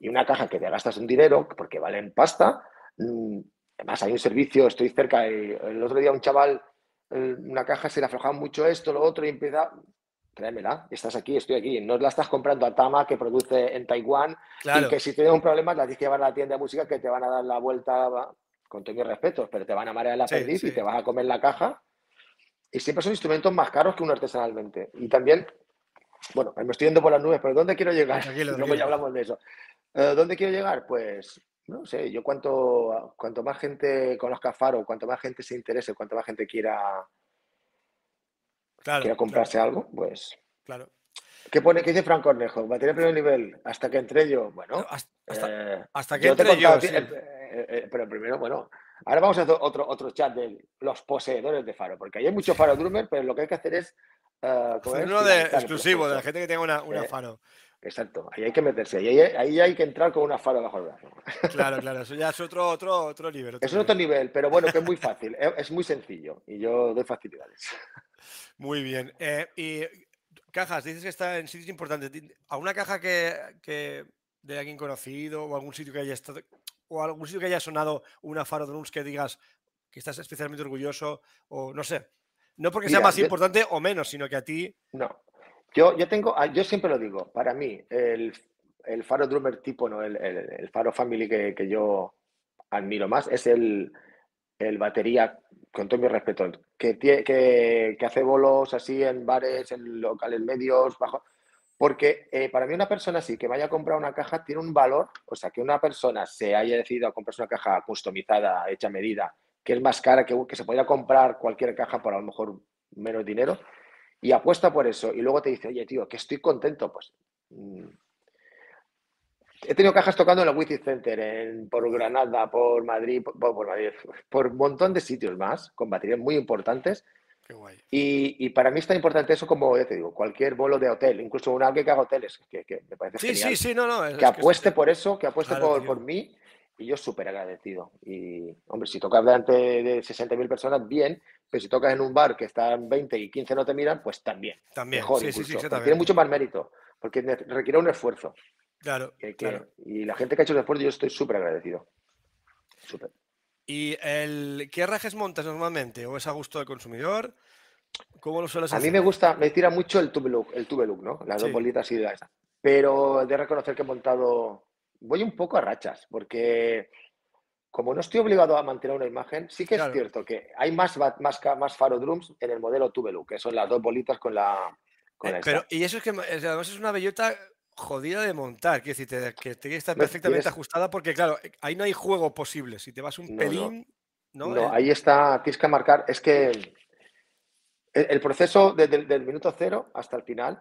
Y una caja que te gastas un dinero, porque valen pasta, mm, además hay un servicio, estoy cerca, el otro día un chaval una caja se le aflojaba mucho esto, lo otro, y empieza, tráemela, estás aquí, estoy aquí. No la estás comprando a Tama, que produce en Taiwán, y que si tienes un problema, la tienes que llevar a la tienda de música que te van a dar la vuelta, con todos mis respetos, pero te van a marear la perdiz y te vas a comer la caja. Y siempre son instrumentos más caros que uno artesanalmente. Y también, bueno, me estoy yendo por las nubes, pero ¿dónde quiero llegar? (laughs) Luego ya hablamos de eso. Eh, ¿Dónde quiero llegar? Pues no sé, yo cuanto, cuanto más gente conozca Faro, cuanto más gente se interese, cuanto más gente quiera, quiera comprarse algo, pues... Claro. ¿Qué pone? ¿Qué dice Frank Cornejo? Batería primer nivel. Hasta que entré yo. Bueno, hasta, eh, que entré yo. pero primero, bueno. Ahora vamos a hacer otro, otro chat de los poseedores de faro, porque hay mucho faro drummer, pero lo que hay que hacer es. Uh, uno de, exclusivo, de la gente que tenga una, una faro. Exacto, ahí hay que meterse, ahí, ahí hay que entrar con una faro bajo el brazo. Claro, (laughs) claro, eso ya es otro, otro, otro nivel. es otro nivel, pero bueno, que es muy (laughs) fácil, es muy sencillo y yo doy facilidades. (laughs) Muy bien. Eh, y cajas, dices que está en sitios importantes. ¿Alguna caja que, que, de alguien conocido o algún sitio que haya estado o algún sitio que haya sonado una Faro Drums que digas que estás especialmente orgulloso o no sé? No porque sea más importante o menos, sino que a ti. No, yo, yo tengo, ah, yo siempre lo digo, para mí, el, el faro drummer tipo, ¿no? el, el, faro family que, que, yo admiro más es el, el batería, con todo mi respeto, que, que, que, hace bolos así en bares, en locales medios, bajo. Porque eh, para mí una persona así que vaya a comprar una caja tiene un valor, o sea, que una persona se haya decidido a comprarse una caja customizada, hecha a medida, que es más cara, que, que se podría comprar cualquier caja por a lo mejor menos dinero, y apuesta por eso y luego te dice, oye, tío, que estoy contento, pues... Mm, he tenido cajas tocando en el Witty Center, en, por Granada, por Madrid, por, por, Madrid, por un montón de sitios más, con baterías muy importantes. Qué guay. Y, y, para mí es tan importante eso como, ya te digo, cualquier bolo de hotel, incluso una que haga hoteles, que, que me parece sí, genial. Sí, sí, no, no. que apueste por eso, que apueste por, por, mí, y yo súper agradecido. Y, hombre, si tocas delante de 60.000 personas, bien, pero si tocas en un bar que están 20 y 15 no te miran, pues también. También, mejor, sí, sí, sí, Tiene mucho más mérito, porque requiere un esfuerzo. Claro, Y la gente que ha hecho el esfuerzo, yo estoy súper agradecido. Súper. ¿Y el, qué rajes montas normalmente? ¿O es a gusto del consumidor? ¿Cómo lo sueles hacer? A mí me gusta, me tira mucho el tube look, el tube look ¿no? Las dos bolitas y de esa. Pero de reconocer que he montado, voy un poco a rachas, porque como no estoy obligado a mantener una imagen, sí que es cierto que hay más, más, más faro drums en el modelo Tubelu, que son las dos bolitas con la. Con eh, pero, y eso es que además es una bellota jodida de montar, que decir, que tiene que estar perfectamente ajustada, porque claro, ahí no hay juego posible. Si te vas un pelín. No, no, ahí está, tienes que marcar. Es que el, proceso desde el minuto cero hasta el final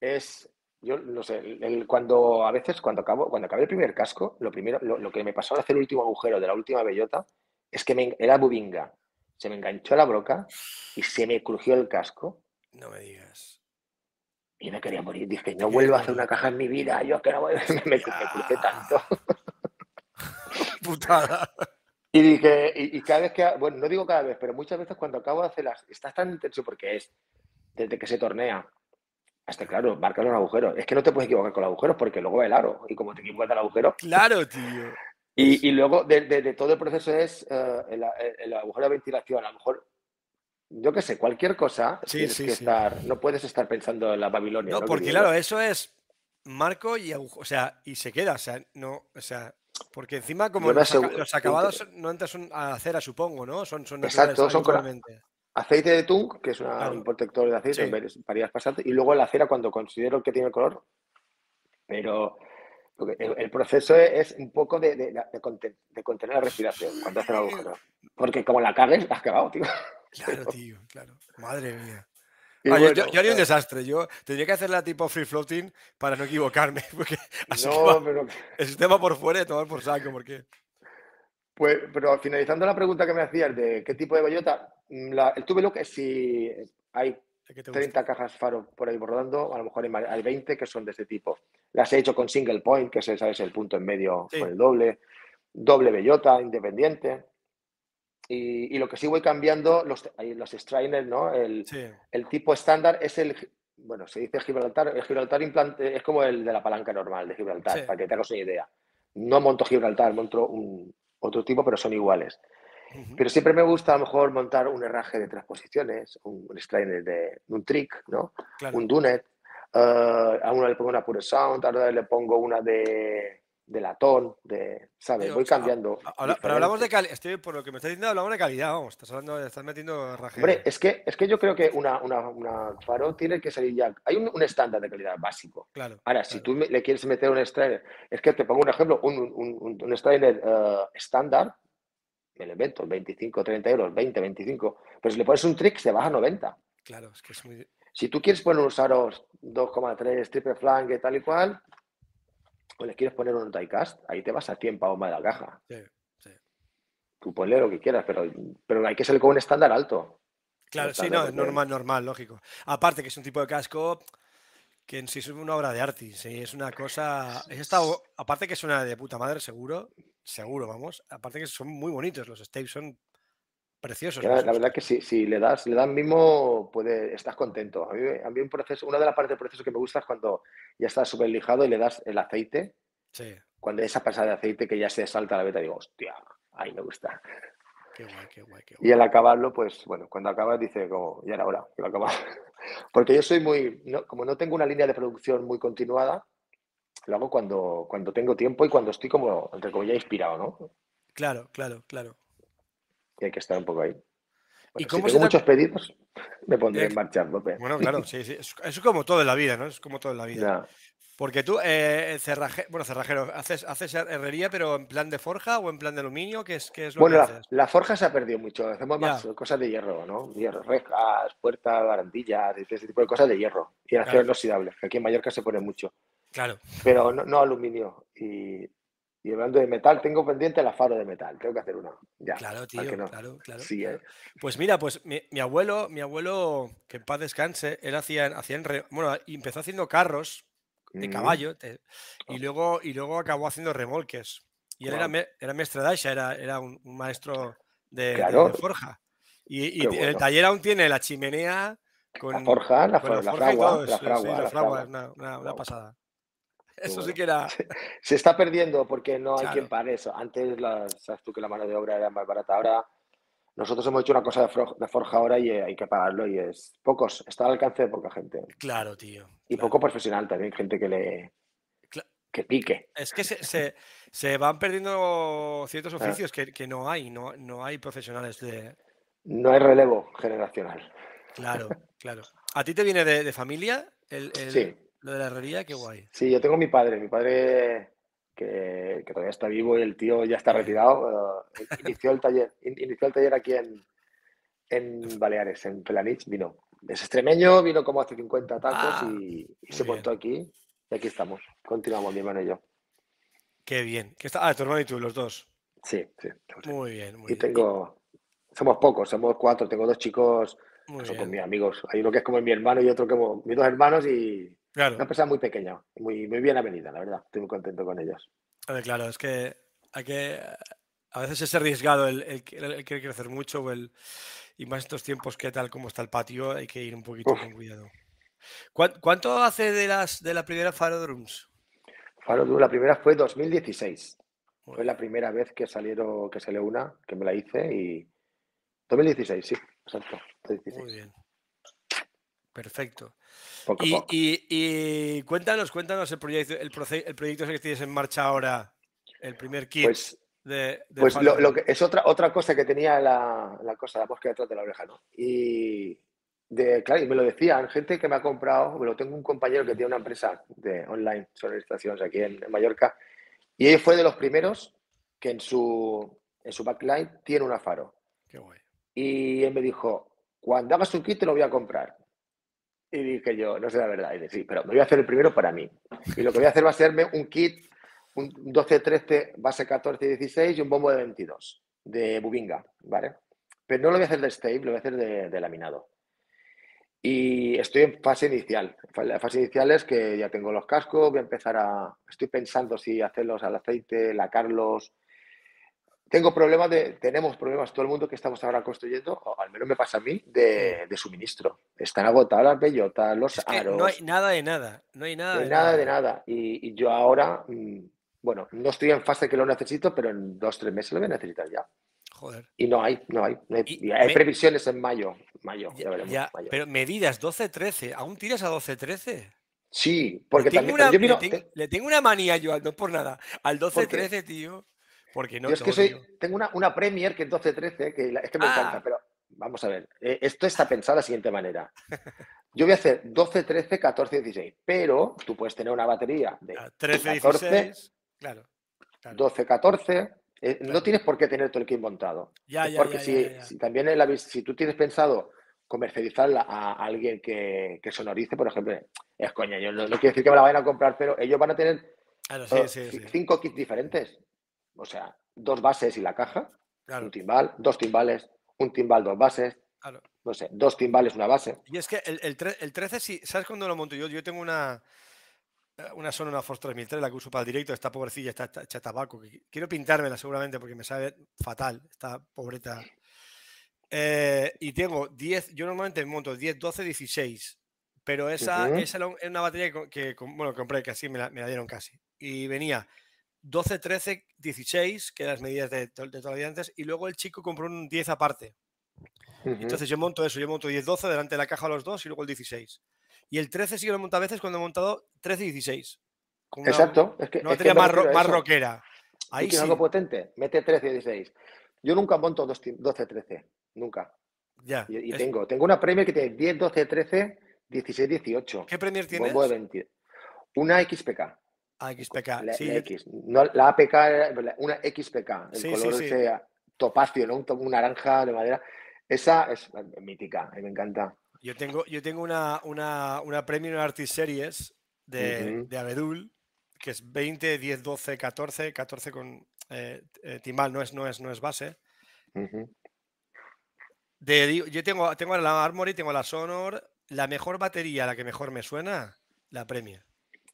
es yo no sé, cuando a veces cuando acabo, cuando acabé el primer casco, lo primero, lo, que me pasó al hacer el último agujero de la última bellota es que me, era bubinga. Se me enganchó la broca y se me crujió el casco. No me digas. Y me quería morir. Dije, no vuelvo a hacer una caja en mi vida. Yo que no voy, (laughs) me, me, crucé tanto. (laughs) Putada. Y dije, y, cada vez que, bueno, no digo cada vez, pero muchas veces cuando acabo de hacerlas, estás tan intenso porque es desde que se tornea hasta claro, marcar un agujero. Es que no te puedes equivocar con los agujeros porque luego va el aro. Y como te equivocas del agujero. Claro, tío. Y, y luego de, todo el proceso es uh, el, el, agujero de ventilación. A lo mejor, yo qué sé, cualquier cosa. Sí, tienes sí, que sí. estar, no puedes estar pensando en la Babilonia. No, porque claro, eso es marco y agujero. O sea, y se queda. O sea, no, o sea, porque encima, como los, los, acabados no entras a cera, supongo, ¿no? Son, son Exacto, son con, aceite de tung, que es una, un protector de aceite, sí. varias pasantes, y luego la cera cuando considero que tiene color. Pero el, el proceso es, un poco de, de, de, contener, de, contener la respiración cuando haces el agujero. Porque como la cagues, la has cagado, tío. Claro, tío, claro. Madre mía. Ah, bueno, yo, yo, haría un desastre. Yo tendría que hacerla tipo free floating para no equivocarme. (laughs) Porque así no, pero... el sistema por fuera y tomar por saco. Porque... Pues, pero finalizando la pregunta que me hacías de qué tipo de bellota, mm, la, el tube look es si hay 30 cajas faro por ahí rodando, a lo mejor hay 20 que son de este tipo. Las he hecho con single point, que es ¿sabes? el punto en medio sí. con el doble, doble bellota, independiente. Y, y, lo que sí voy cambiando, los, los strainers, ¿no? El, sí. el tipo estándar es el, bueno, se dice Gibraltar, el Gibraltar implante es como el de la palanca normal de Gibraltar, sí. para que te hagas una idea. No monto Gibraltar, monto un, otro tipo, pero son iguales. Uh -huh. Pero siempre me gusta a lo mejor montar un herraje de transposiciones, un, un strainer de, un trick, ¿no? Claro. Un dunet. Uh, a uno le pongo una pure sound, a otro le pongo una de, de latón, de, ¿sabes? Voy cambiando. Habla, pero hablamos de calidad, estoy por lo que me estás diciendo, hablamos de calidad, vamos, estás hablando, estás metiendo herraje. Hombre, es que, es que yo creo que una, una, una faro tiene que salir ya, hay un, un estándar de calidad básico. Claro. Ahora, claro. si tú le quieres meter un strainer, es que te pongo un ejemplo, un, un, un strainer uh, estándar, me lo invento, 25, 30 euros, 20, 25, pero si le pones un trick se baja a 90. Claro, es que es muy... Si tú quieres poner unos aros 2,3 triple flank tal y cual, o le quieres poner un diecast, ahí te vas a 100 pavos más de la caja. Sí, sí. Tú ponle lo que quieras, pero, pero hay que ser con un estándar alto. Claro, sí, no, es normal, normal, lógico. Aparte que es un tipo de casco que en sí es una obra de arte, sí, es una cosa... Es estado, aparte que suena de puta madre, seguro, seguro, vamos. Aparte que son muy bonitos, los Staves son preciosos. La, verdad que si, si le das, le das mismo, puede, estás contento. A mí, a mí un proceso, una de las partes del proceso que me gusta es cuando ya está súper lijado y le das el aceite. Sí. Cuando esa pasada de aceite que ya se salta la beta, digo, hostia, ahí me gusta. Qué guay, qué guay, Y al acabarlo, pues bueno, cuando acabas dice como, ya era hora, que lo acabas. (laughs) Porque yo soy muy, como no tengo una línea de producción muy continuada, lo hago cuando, cuando tengo tiempo y cuando estoy como, entre ya inspirado, ¿no? Claro, claro, claro. Y hay que estar un poco ahí. ¿Y si tengo muchos pedidos, me pondré en marcha, López. Bueno, claro, (laughs) sí, sí. Es, como todo en la vida, ¿no? Es como todo en la vida. Porque tú, eh, bueno, cerrajero, ¿haces, ¿haces herrería, pero en plan de forja o en plan de aluminio? ¿Qué es, qué es lo bueno, que la, haces? la forja se ha perdido mucho. Hacemos más cosas de hierro, ¿no? Hierro, rejas, puertas, barandillas, ese tipo de cosas de hierro. Y acero inoxidable, que aquí en Mallorca se pone mucho. Claro. Pero no, aluminio. Y, hablando de metal, tengo pendiente la faro de metal. Tengo que hacer una. Ya, claro, tío, claro, claro. Sí, eh. Pues mira, pues mi, abuelo, mi abuelo, que en paz descanse, él hacía, hacía bueno, empezó haciendo carros de caballo, y, luego, y luego acabó haciendo remolques. Y él era, era mestre Daisha, era, era un, maestro de, forja. Y, en el taller aún tiene la chimenea con la forja, la, fragua, la, fragua, una, una, pasada. Eso sí que era. Se, está perdiendo porque no hay quien para eso. Antes, sabes tú que la mano de obra era más barata. Ahora nosotros hemos hecho una cosa de, forja ahora y eh, hay que pagarlo y es pocos, está al alcance de poca gente. Claro, tío. Y poco profesional también, gente que le que pique. Es que se, se, van perdiendo ciertos ah. oficios que, que, no hay, no, no hay profesionales de. No hay relevo generacional. Claro, claro. ¿A ti te viene de, familia el, sí. Lo de la herrería? Qué guay. Sí, yo tengo mi padre. Mi padre que, todavía está vivo y el tío ya está retirado. inició, el taller, inició el taller aquí en, en Baleares, en Pelanich, vino. Es extremeño, vino como hace 50 tacos ah, y, se montó aquí. Y aquí estamos. Continuamos, mi hermano y yo. Qué bien. ¿Qué está? Ah, tu hermano y tú, los dos. Sí, sí. Muy bien, muy y tengo. Somos pocos, somos cuatro. Tengo dos chicos que son con mis amigos. Hay uno que es como mi hermano y otro como mis dos hermanos y una persona muy pequeña, muy, muy bien avenida, la verdad. Estoy muy contento con ellos. claro, es que hay que. A veces es arriesgado el, el, el querer crecer mucho o el, y más estos tiempos que tal como está el patio, hay que ir un poquito con cuidado. ¿Cuánto hace de las de la primera Faro Drums? Faro Drums, la primera fue 2016. Fue la primera vez que salieron, que salió una, que me la hice y 2016, sí, exacto. Muy bien. Perfecto. y, cuéntanos, cuéntanos el proyecto, el, el proyecto que tienes en marcha ahora, el primer kit. Pues, pues lo, que es otra, otra cosa que tenía la, la cosa, la mosca detrás de la oreja, ¿no? Y de, claro, y me lo decían, gente que me ha comprado, me lo tengo un compañero que tiene una empresa de online sobre estaciones aquí en, Mallorca, y él fue de los primeros que en su, en su backline tiene un afaro. Qué guay. Y él me dijo, cuando hagas un kit te lo voy a comprar. Y dije yo, no sé la verdad. Y dije, sí, pero me voy a hacer el primero para mí. Y lo que voy a hacer va a serme un kit, un 12-13, base 14-16 y un bombo de 22 de Bubinga, ¿vale? Pero no lo voy a hacer de stable, lo voy a hacer de, laminado. Y estoy en fase inicial. La fase inicial es que ya tengo los cascos, voy a empezar a... Estoy pensando si hacerlos al aceite, lacarlos, tengo problemas de, tenemos problemas todo el mundo que estamos ahora construyendo, o al menos me pasa a mí, de, suministro. Están agotadas las bellotas, los aros. No hay nada de nada, no hay nada. de nada, de nada. Y, yo ahora, mm, bueno, no estoy en fase que lo necesito, pero en dos, tres meses lo voy a necesitar ya. Joder. Y no hay, no hay. hay, previsiones en mayo. Mayo, ya, veremos. Pero medidas 12-13, ¿aún tiras a 12-13? Sí, porque le tengo también. Una, le, tengo, una manía yo, no por nada. Al 12-13, tío. Porque no Yo es que soy, tengo una, una Premier que es 12-13, que es que me encanta, ah. pero vamos a ver, eh, esto está pensado de la siguiente manera. Yo voy a hacer 12, 13, 14, 16, pero tú puedes tener una batería de 13, 14, 16, claro, 12, 14. No tienes por qué tener todo el kit montado. Ya, ya, porque si, si, también si tú tienes pensado comercializarla a alguien que, que sonorice, por ejemplo, es coña, yo no, no quiero decir que me la vayan a comprar, pero ellos van a tener Claro, sí, eh, sí, sí. cinco kits diferentes. O sea, dos bases y la caja, Claro, un timbal, dos timbales, un timbal, dos bases, claro. no sé, dos timbales, una base. Y es que el, el, tre- el 13, sí, ¿sabes cuándo lo monto yo? Yo tengo una, eh, una Sony, una Force 3003, la que uso para el directo, esta pobrecilla, está está hecha tabaco. que quiero pintármela seguramente porque me sabe fatal, esta pobreta. Eh, y tengo 10, yo normalmente monto 10, 12, 16. Pero esa, esa era una batería que, que bueno, compré casi, me la, me la dieron casi. Y venía 12, 13, 16, que eran las medidas de, de toda la vida antes, y luego el chico compró un 10 aparte. Entonces yo monto eso, yo monto 10-12 delante de la caja los dos y luego el 16. Y el 13 sí que lo he montado a veces cuando he montado 13-16. Con una, Exacto, es que, una es batería más, ro- más rockera. ¿Tú Ahí sí, algo potente? Mete 13 y 16. Yo nunca monto dos tim- 12, 13, nunca. ya. Y, y es- tengo, tengo una Premier que tiene 10, 12, 13, 16, 18. ¿Qué Premier tienes? Bombo de 20. Una XPK. Ah, XPK. La, Sí, la X. No, la APK, era una XPK. El Sí, color sí. ese topacio, ¿no? Un, naranja de madera. Esa es mítica, me encanta. yo tengo, yo tengo una, una, una Premium Artist Series de, de Abedul, que es 20, 10, 12, 14, 14 con eh, eh, timbal, no es, no, es, no es base. De, yo tengo, tengo la Armory, tengo la Sonor, la mejor batería, la que mejor me suena, la Premier.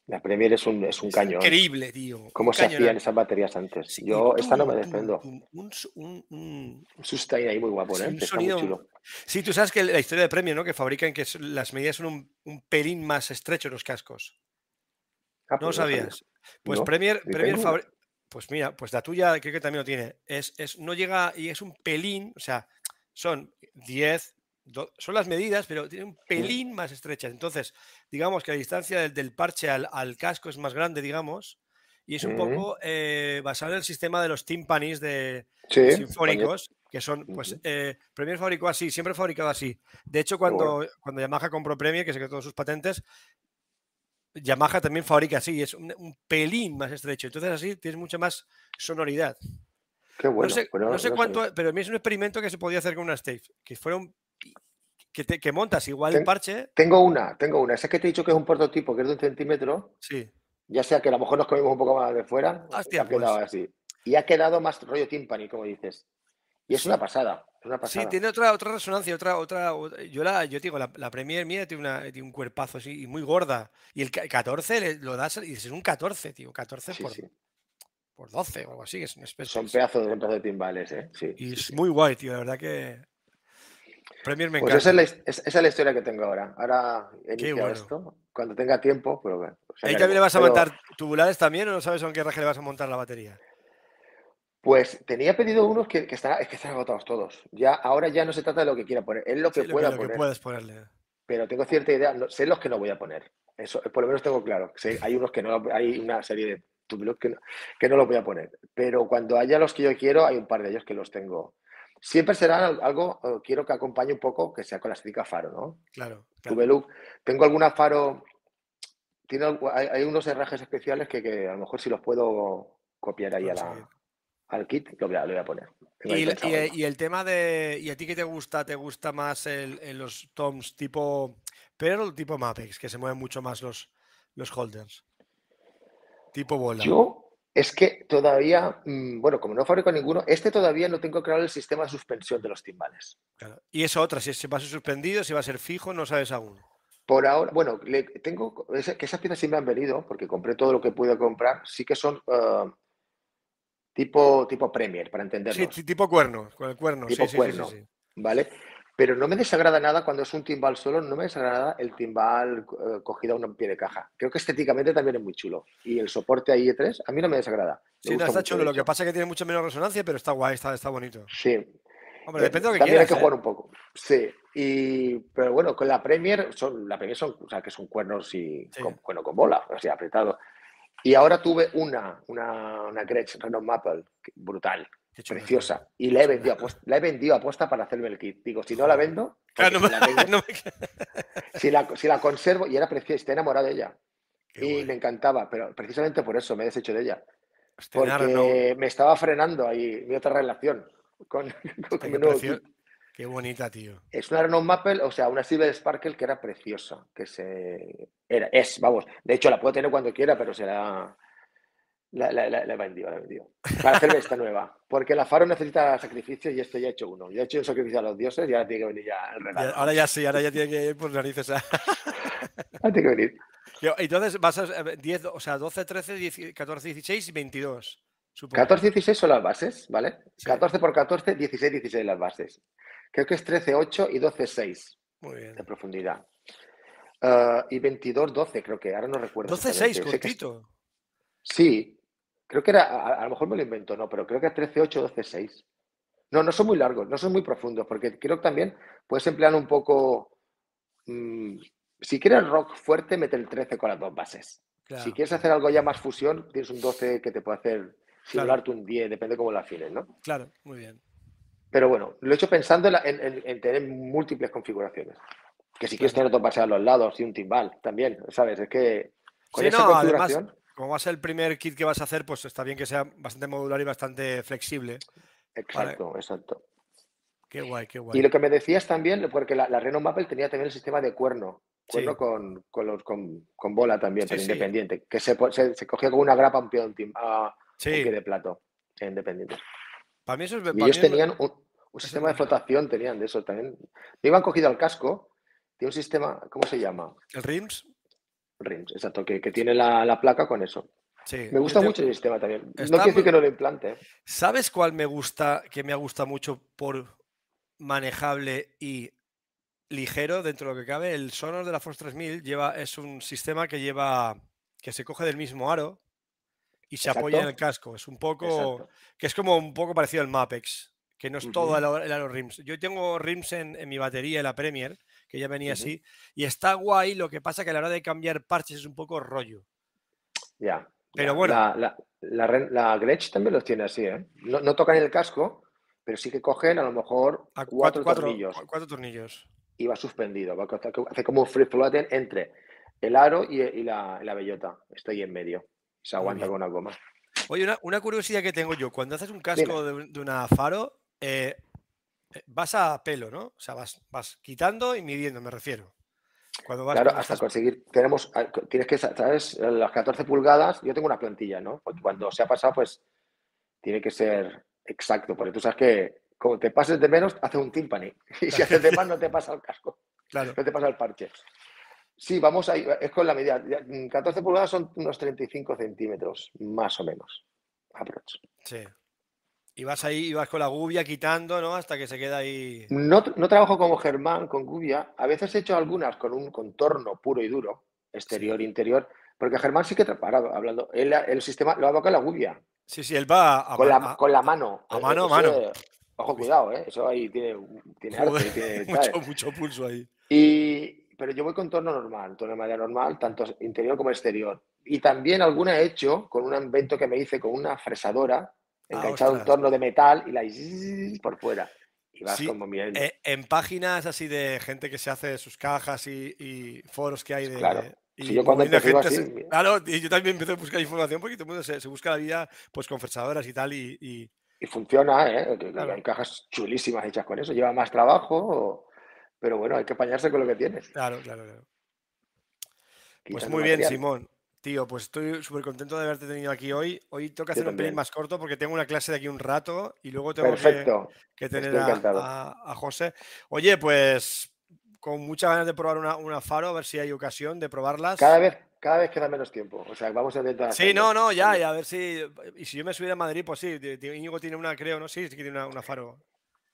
La Premier es un, es un Es cañón. increíble, tío. ¿Cómo se hacían esas baterías antes? Sí, Yo esta no me desprendo. tum, un un- un- Un sustain ahí muy guapo, Sí, ¿eh? un Está sonido- muy chulo. Sí, tú sabes que la historia de Premio, ¿no? Que fabrican que las medidas son un, un pelín más estrechos los cascos. Ah, ¿No lo pues sabía. sabías? Pues No, Premier, Premier Pues mira, pues la tuya creo que también lo tiene. Es, es, no llega y es un pelín, o sea, son 10, do- son las medidas, pero tiene un pelín más estrechas. Entonces, digamos que la distancia del, del parche al, al casco es más grande, digamos, y es un poco eh, basado en el sistema de los timpanis de, Sí, sinfónicos, que son, pues, eh, Premier fabricó así, siempre fabricado así. De hecho, bueno. cuando, cuando Yamaha compró Premier, que se quedó todos sus patentes, Yamaha también fabrica así, es un, un pelín más estrecho. Entonces, así tienes mucha más sonoridad. Qué bueno. no sé, pero no sé no cuánto, pero a mí es un experimento que se podía hacer con una Stave, que fuera un. Que, te- que montas igual el Ten- parche, Tengo una, tengo una. Esa que te he dicho que es un prototipo, que es de un centímetro. sí. Ya sea que a lo mejor nos comimos un poco más de fuera, Hostia, ha quedado pues. así. Y ha quedado más rollo timpani, como dices. Y es una pasada, Sí, tiene otra, otra resonancia, otra, otra, Yo la, yo te digo, la, la Premier mía tiene, una, tiene un cuerpazo así y muy gorda. Y el ca- 14 le- lo das y dices, es un 14, tío. 14 Sí, por, sí. por 12 o algo así. Es, un espe- Son pedazos de, de timbales, ¿eh? Sí, y es muy guay, tío. La verdad que. Premier me Pues esa es, la, his- es- esa es la historia que tengo ahora. Ahora he Qué iniciado bueno. esto. Cuando tenga tiempo, pero bueno. pues ¿Ahí también le vas a Pero, montar tubulares también o no sabes con qué raje le vas a montar la batería? Pues tenía pedido unos que, que están, es que están agotados todos. Ya, ahora ya no se trata de lo que quiera poner, es lo que Sí, lo, que, pueda lo que poner. puedas ponerle. Pero tengo cierta idea, no- sé los que no voy a poner. Eso, por lo menos tengo claro. Sé- hay unos que no, hay una serie de que no, que no los voy a poner. Pero cuando haya los que yo quiero, hay un par de ellos que los tengo. Siempre será al- algo, eh, quiero que acompañe un poco, que sea con la estética faro, ¿no? Claro, claro. Tubelux. Tengo alguna faro, tiene, hay, hay unos herrajes especiales que, que a lo mejor si los puedo copiar ahí a la- Conseguir. al kit, lo voy a, lo voy a poner. Y, el- pensado y- algo. y el tema de. ¿Y a ti qué te gusta? ¿Te gusta más el, el- los toms tipo Pearl o tipo Mapex? Que se mueven mucho más los, los holders. Tipo bola. Yo es que todavía, mm, bueno, como no fabrico ninguno, este todavía no tengo claro el sistema de suspensión de los timbales. Claro. Y eso otra, si se va a ser suspendido, si va a ser fijo, no sabes aún. Por ahora, bueno, le- tengo esa- que esas piezas sí me han venido, porque compré todo lo que pude comprar, sí que son eh, tipo, tipo Premier, para Sí, entendernos, ti- tipo cuerno, con el cuerno. tipo sí, sí, sí, cuerno, sí, sí. ¿vale? Pero no me desagrada nada cuando es un timbal solo, no me desagrada el timbal eh, cogido a un pie de caja. Creo que estéticamente también es muy chulo. Y el soporte ahí E3, a mí no me desagrada. Me Sí, no, está mucho, chulo. Lo que pasa es que tiene mucha menos resonancia, pero está guay, está, está bonito. Sí, Hombre, Eh, depende de lo que también quieras. hay que ¿eh? jugar un poco. Sí, y, pero bueno, con la Premier son, la Premier son, o sea, que son cuernos y Sí. con, bueno, con bola, o sea, apretado. Y ahora tuve una, una, una Gretsch Renault Maple, brutal, preciosa, y la he vendido aposta, la he vendido aposta para hacerme el kit. Digo, si no la vendo, Claro, porque no si, me- la tengo- no me- (laughs) si la, si la conservo, y era preciosa, estoy enamorado de ella. Qué y me encantaba, pero precisamente por eso me he deshecho de ella. Hostia, no, Porque me estaba frenando ahí mi otra relación con, (laughs) con mi nuevo kit. Qué bonita, tío. Es una Renault Maple, o sea, una Silver Sparkle que era preciosa, que se... Era, es, vamos, de hecho la puedo tener cuando quiera, pero será... La, la, la, la he vendido, la he vendido. Para hacerme esta nueva. Porque la Faro necesita sacrificio y esto ya he hecho uno. Ya he hecho un sacrificio a los dioses y ahora tiene que venir ya el regalo. ahora ya sí, ahora ya tiene que ir por narices. A... (laughs) ahora tiene que venir. Entonces vas a 10, o sea, 12, 13, 14, 16 y 22. Supongo. 14, 16 son las bases, ¿vale? Sí. 14 por 14, 16, 16 las bases. Creo que es 13, 8 y 12, 6 Muy bien. de profundidad. Uh, y 22, 12, creo que, ahora no recuerdo. 12, 6, cortito. Sí, creo que era, a, a, lo mejor me lo invento, no, pero creo que es 13, 8, 12, 6. No, no son muy largos, no son muy profundos, porque creo que también puedes emplear un poco. Mmm, si quieres rock fuerte, mete el 13 con las dos bases. Claro. Si quieres hacer algo ya más fusión, tienes un 12 que te puede hacer simularte claro. un 10, depende cómo lo afines, ¿no? Claro, muy bien. Pero bueno, lo he hecho pensando en, la, en, en, en tener múltiples configuraciones. Que si quieres tener dos bases a los lados y un timbal también, ¿sabes? Es que con sí, esa no, configuración... Además, como va a ser el primer kit que vas a hacer, pues está bien que sea bastante modular y bastante flexible. Exacto, vale. exacto. Qué guay, qué guay. Y lo que me decías también, porque la, la Renault Maple tenía también el sistema de cuerno, cuerno sí. con, con, los, con, con, bola también, sí, pero independiente, que se, se, se, cogía con una grapa un pie, un, a, un pie de plato, independiente. Para mí eso es... Y ellos tenían un, un sistema de flotación, tenían de eso también. Me iban cogido al casco, tiene un sistema, ¿cómo se llama? ¿El RIMS? RIMS, exacto, que, que tiene la, la, placa con eso. Sí. Me gusta mucho el sistema también. Está... No quiere decir que no lo implante. ¿Sabes cuál me gusta, que me gusta mucho por manejable y ligero dentro de lo que cabe? El Sonos de la Force 3000 lleva, es un sistema que lleva, que se coge del mismo aro y se Exacto. apoya en el casco. Es un poco, Exacto. que es como un poco parecido al Mapex, que no es uh -huh. todo el, el aro RIMS. Yo tengo RIMS en, en mi batería, la Premier, que ya venía uh -huh. así, y está guay, lo que pasa que a la hora de cambiar parches es un poco rollo. Ya. Pero bueno. La, la, la, la Gretsch también los tiene así, ¿eh? No, no, tocan el casco, pero sí que cogen a lo mejor a cuatro, cuatro, tornillos. Cuatro tornillos. Y va suspendido. Va a hacer como un free floating entre el aro y, y la, la, bellota. Ahí en medio. Se aguanta con una goma. Oye, una, una, curiosidad que tengo yo. Cuando haces un casco de, de, una faro, eh, vas a pelo, ¿no? O sea, vas, vas quitando y midiendo, me refiero. Cuando vas, claro, hasta estás... conseguir, tenemos, ah, tienes que, ¿sabes? Las 14 pulgadas, yo tengo una plantilla, ¿no? Porque cuando se ha pasado, pues tiene que ser exacto, porque tú sabes que como te pases de menos, hace un timpani. (laughs) Y si haces de más, no te pasa el casco. Claro. No te pasa el parche. Sí, vamos ahí, es con la medida. 14 pulgadas son unos 35 centímetros, más o menos. Aprox. Sí. Y vas ahí, y vas con la gubia quitando, ¿no? Hasta que se queda ahí. No, no trabajo como Germán con gubia. A veces he hecho algunas con un contorno puro y duro, exterior, sí. interior. Porque Germán sí que parado hablando. Él, el sistema lo va con la gubia. Sí, sí, él va a, con, la, a, con la mano. A mano, a mano. Ojo, cuidado, ¿eh? Eso ahí tiene, tiene arte. Tiene, (laughs) mucho, mucho pulso ahí. Y, pero yo voy con torno normal, torno de madera normal, tanto interior como exterior. Y también alguna he hecho con un invento que me hice con una fresadora enganchado ah, un torno de metal y la por fuera. Y vas sí, como bien. Eh, en páginas así de gente que se hace sus cajas y, y foros que hay de. Claro. Y sí, yo cuando empecé así, se, claro, y yo también empecé a buscar información porque todo el mundo se, se busca la vida pues con fresadoras y tal y, y... y funciona, ¿eh? Claro. Hay cajas chulísimas hechas con eso, lleva más trabajo, pero bueno, hay que apañarse con lo que tienes. Claro, claro, claro. Pues muy bien, Simón. Tío, pues estoy súper contento de haberte tenido aquí hoy. Hoy tengo que hacer un pelín más corto porque tengo una clase de aquí un rato y luego tengo Perfecto. que, que tener a, a, a, José. Oye, pues con muchas ganas de probar una, una, faro, a ver si hay ocasión de probarlas. Cada vez, cada vez queda menos tiempo. O sea, vamos a intentar. Sí, no, no, ya, y a ver si. Y si yo me subiera a Madrid, pues sí. Íñigo tiene una, creo, ¿no? Sí, sí que tiene una, una faro.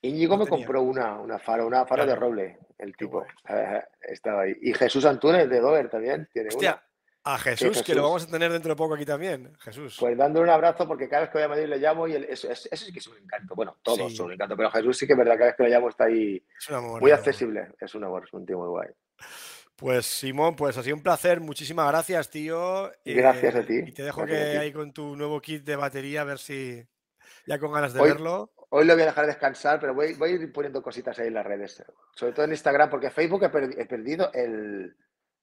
Íñigo me tenía. compró una, una faro, una faro claro. de roble, el tipo. Uh, estaba ahí. Y Jesús Antunes de Dover también tiene Hostia. una. A Jesús, Jesús, que lo vamos a tener dentro de poco aquí también. Jesús. Pues dándole un abrazo porque cada vez que voy a Madrid le llamo y él, eso, eso, eso, sí que es un encanto. Bueno, todos sí. son un encanto, pero Jesús sí que es verdad, cada vez que le llamo está ahí amor, muy accesible. Es un amor, es un tío muy guay. Pues Simón, pues ha sido un placer. Muchísimas gracias, tío. Gracias eh, a ti. Y te dejo gracias que ahí con tu nuevo kit de batería, a ver si ya con ganas de hoy, verlo. Hoy lo voy a dejar descansar, pero voy, voy a ir poniendo cositas ahí en las redes. Sobre todo en Instagram, porque Facebook he, perdido el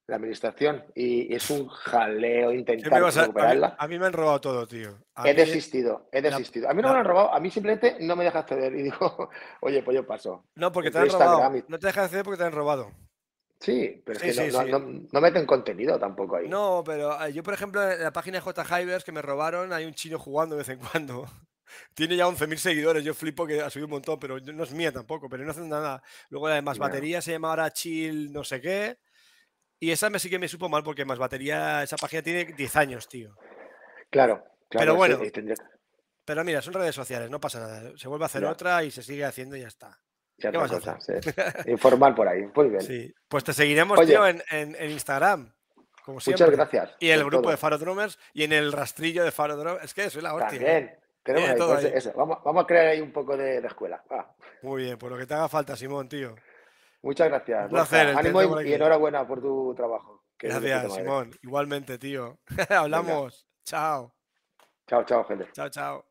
la administración y es un jaleo ¿Qué intentar me vas a- a, mí, recuperarla. a mí me han robado todo, tío. A He mí- desistido, he desistido. A mí no me lo han robado, a mí simplemente no me deja acceder y digo, (laughs) oye, pues yo paso. No, porque te han robado. Y- No te dejas hacer porque te han robado. Sí, pero es que sí, no, sí. no- no- no meten contenido tampoco ahí. No, pero eh, yo, por ejemplo, en la página de J. Hivers que me robaron, hay un chino jugando de vez en cuando. Tiene ya 11.000 seguidores. Yo flipo que ha subido un montón, pero no es mía tampoco, pero no hacen nada. Luego la de más batería se llama ahora Chill no sé qué. Y esa me sí que me supo mal porque más batería, esa página tiene 10 años, tío. Claro, claro. Pero sí, bueno. tendría- Pero mira, son redes sociales, no pasa nada. Se vuelve a hacer otra y se sigue haciendo y ya está. ya ¿qué vas a cosa, sí. (laughs) Informar por ahí. Muy bien. Sí. Pues te seguiremos, Oye. tío, en, en- en Instagram. Como siempre. Muchas gracias. Y en el grupo todo. de Faro Drummers y en el rastrillo de Faro Drummers. Es que soy la hostia. También. Tenemos Tiene ahí, todo pues, ahí. eso. Vamos, vamos a crear ahí un poco de, de escuela. Va. Muy bien, por lo que te haga falta, Simón, tío. Muchas gracias. Un placer, Ánimo y, enhorabuena por tu trabajo. que Gracias. Simón. Igualmente, tío. (laughs) Hablamos. Chao. Chao, chao, gente. Chao, chao.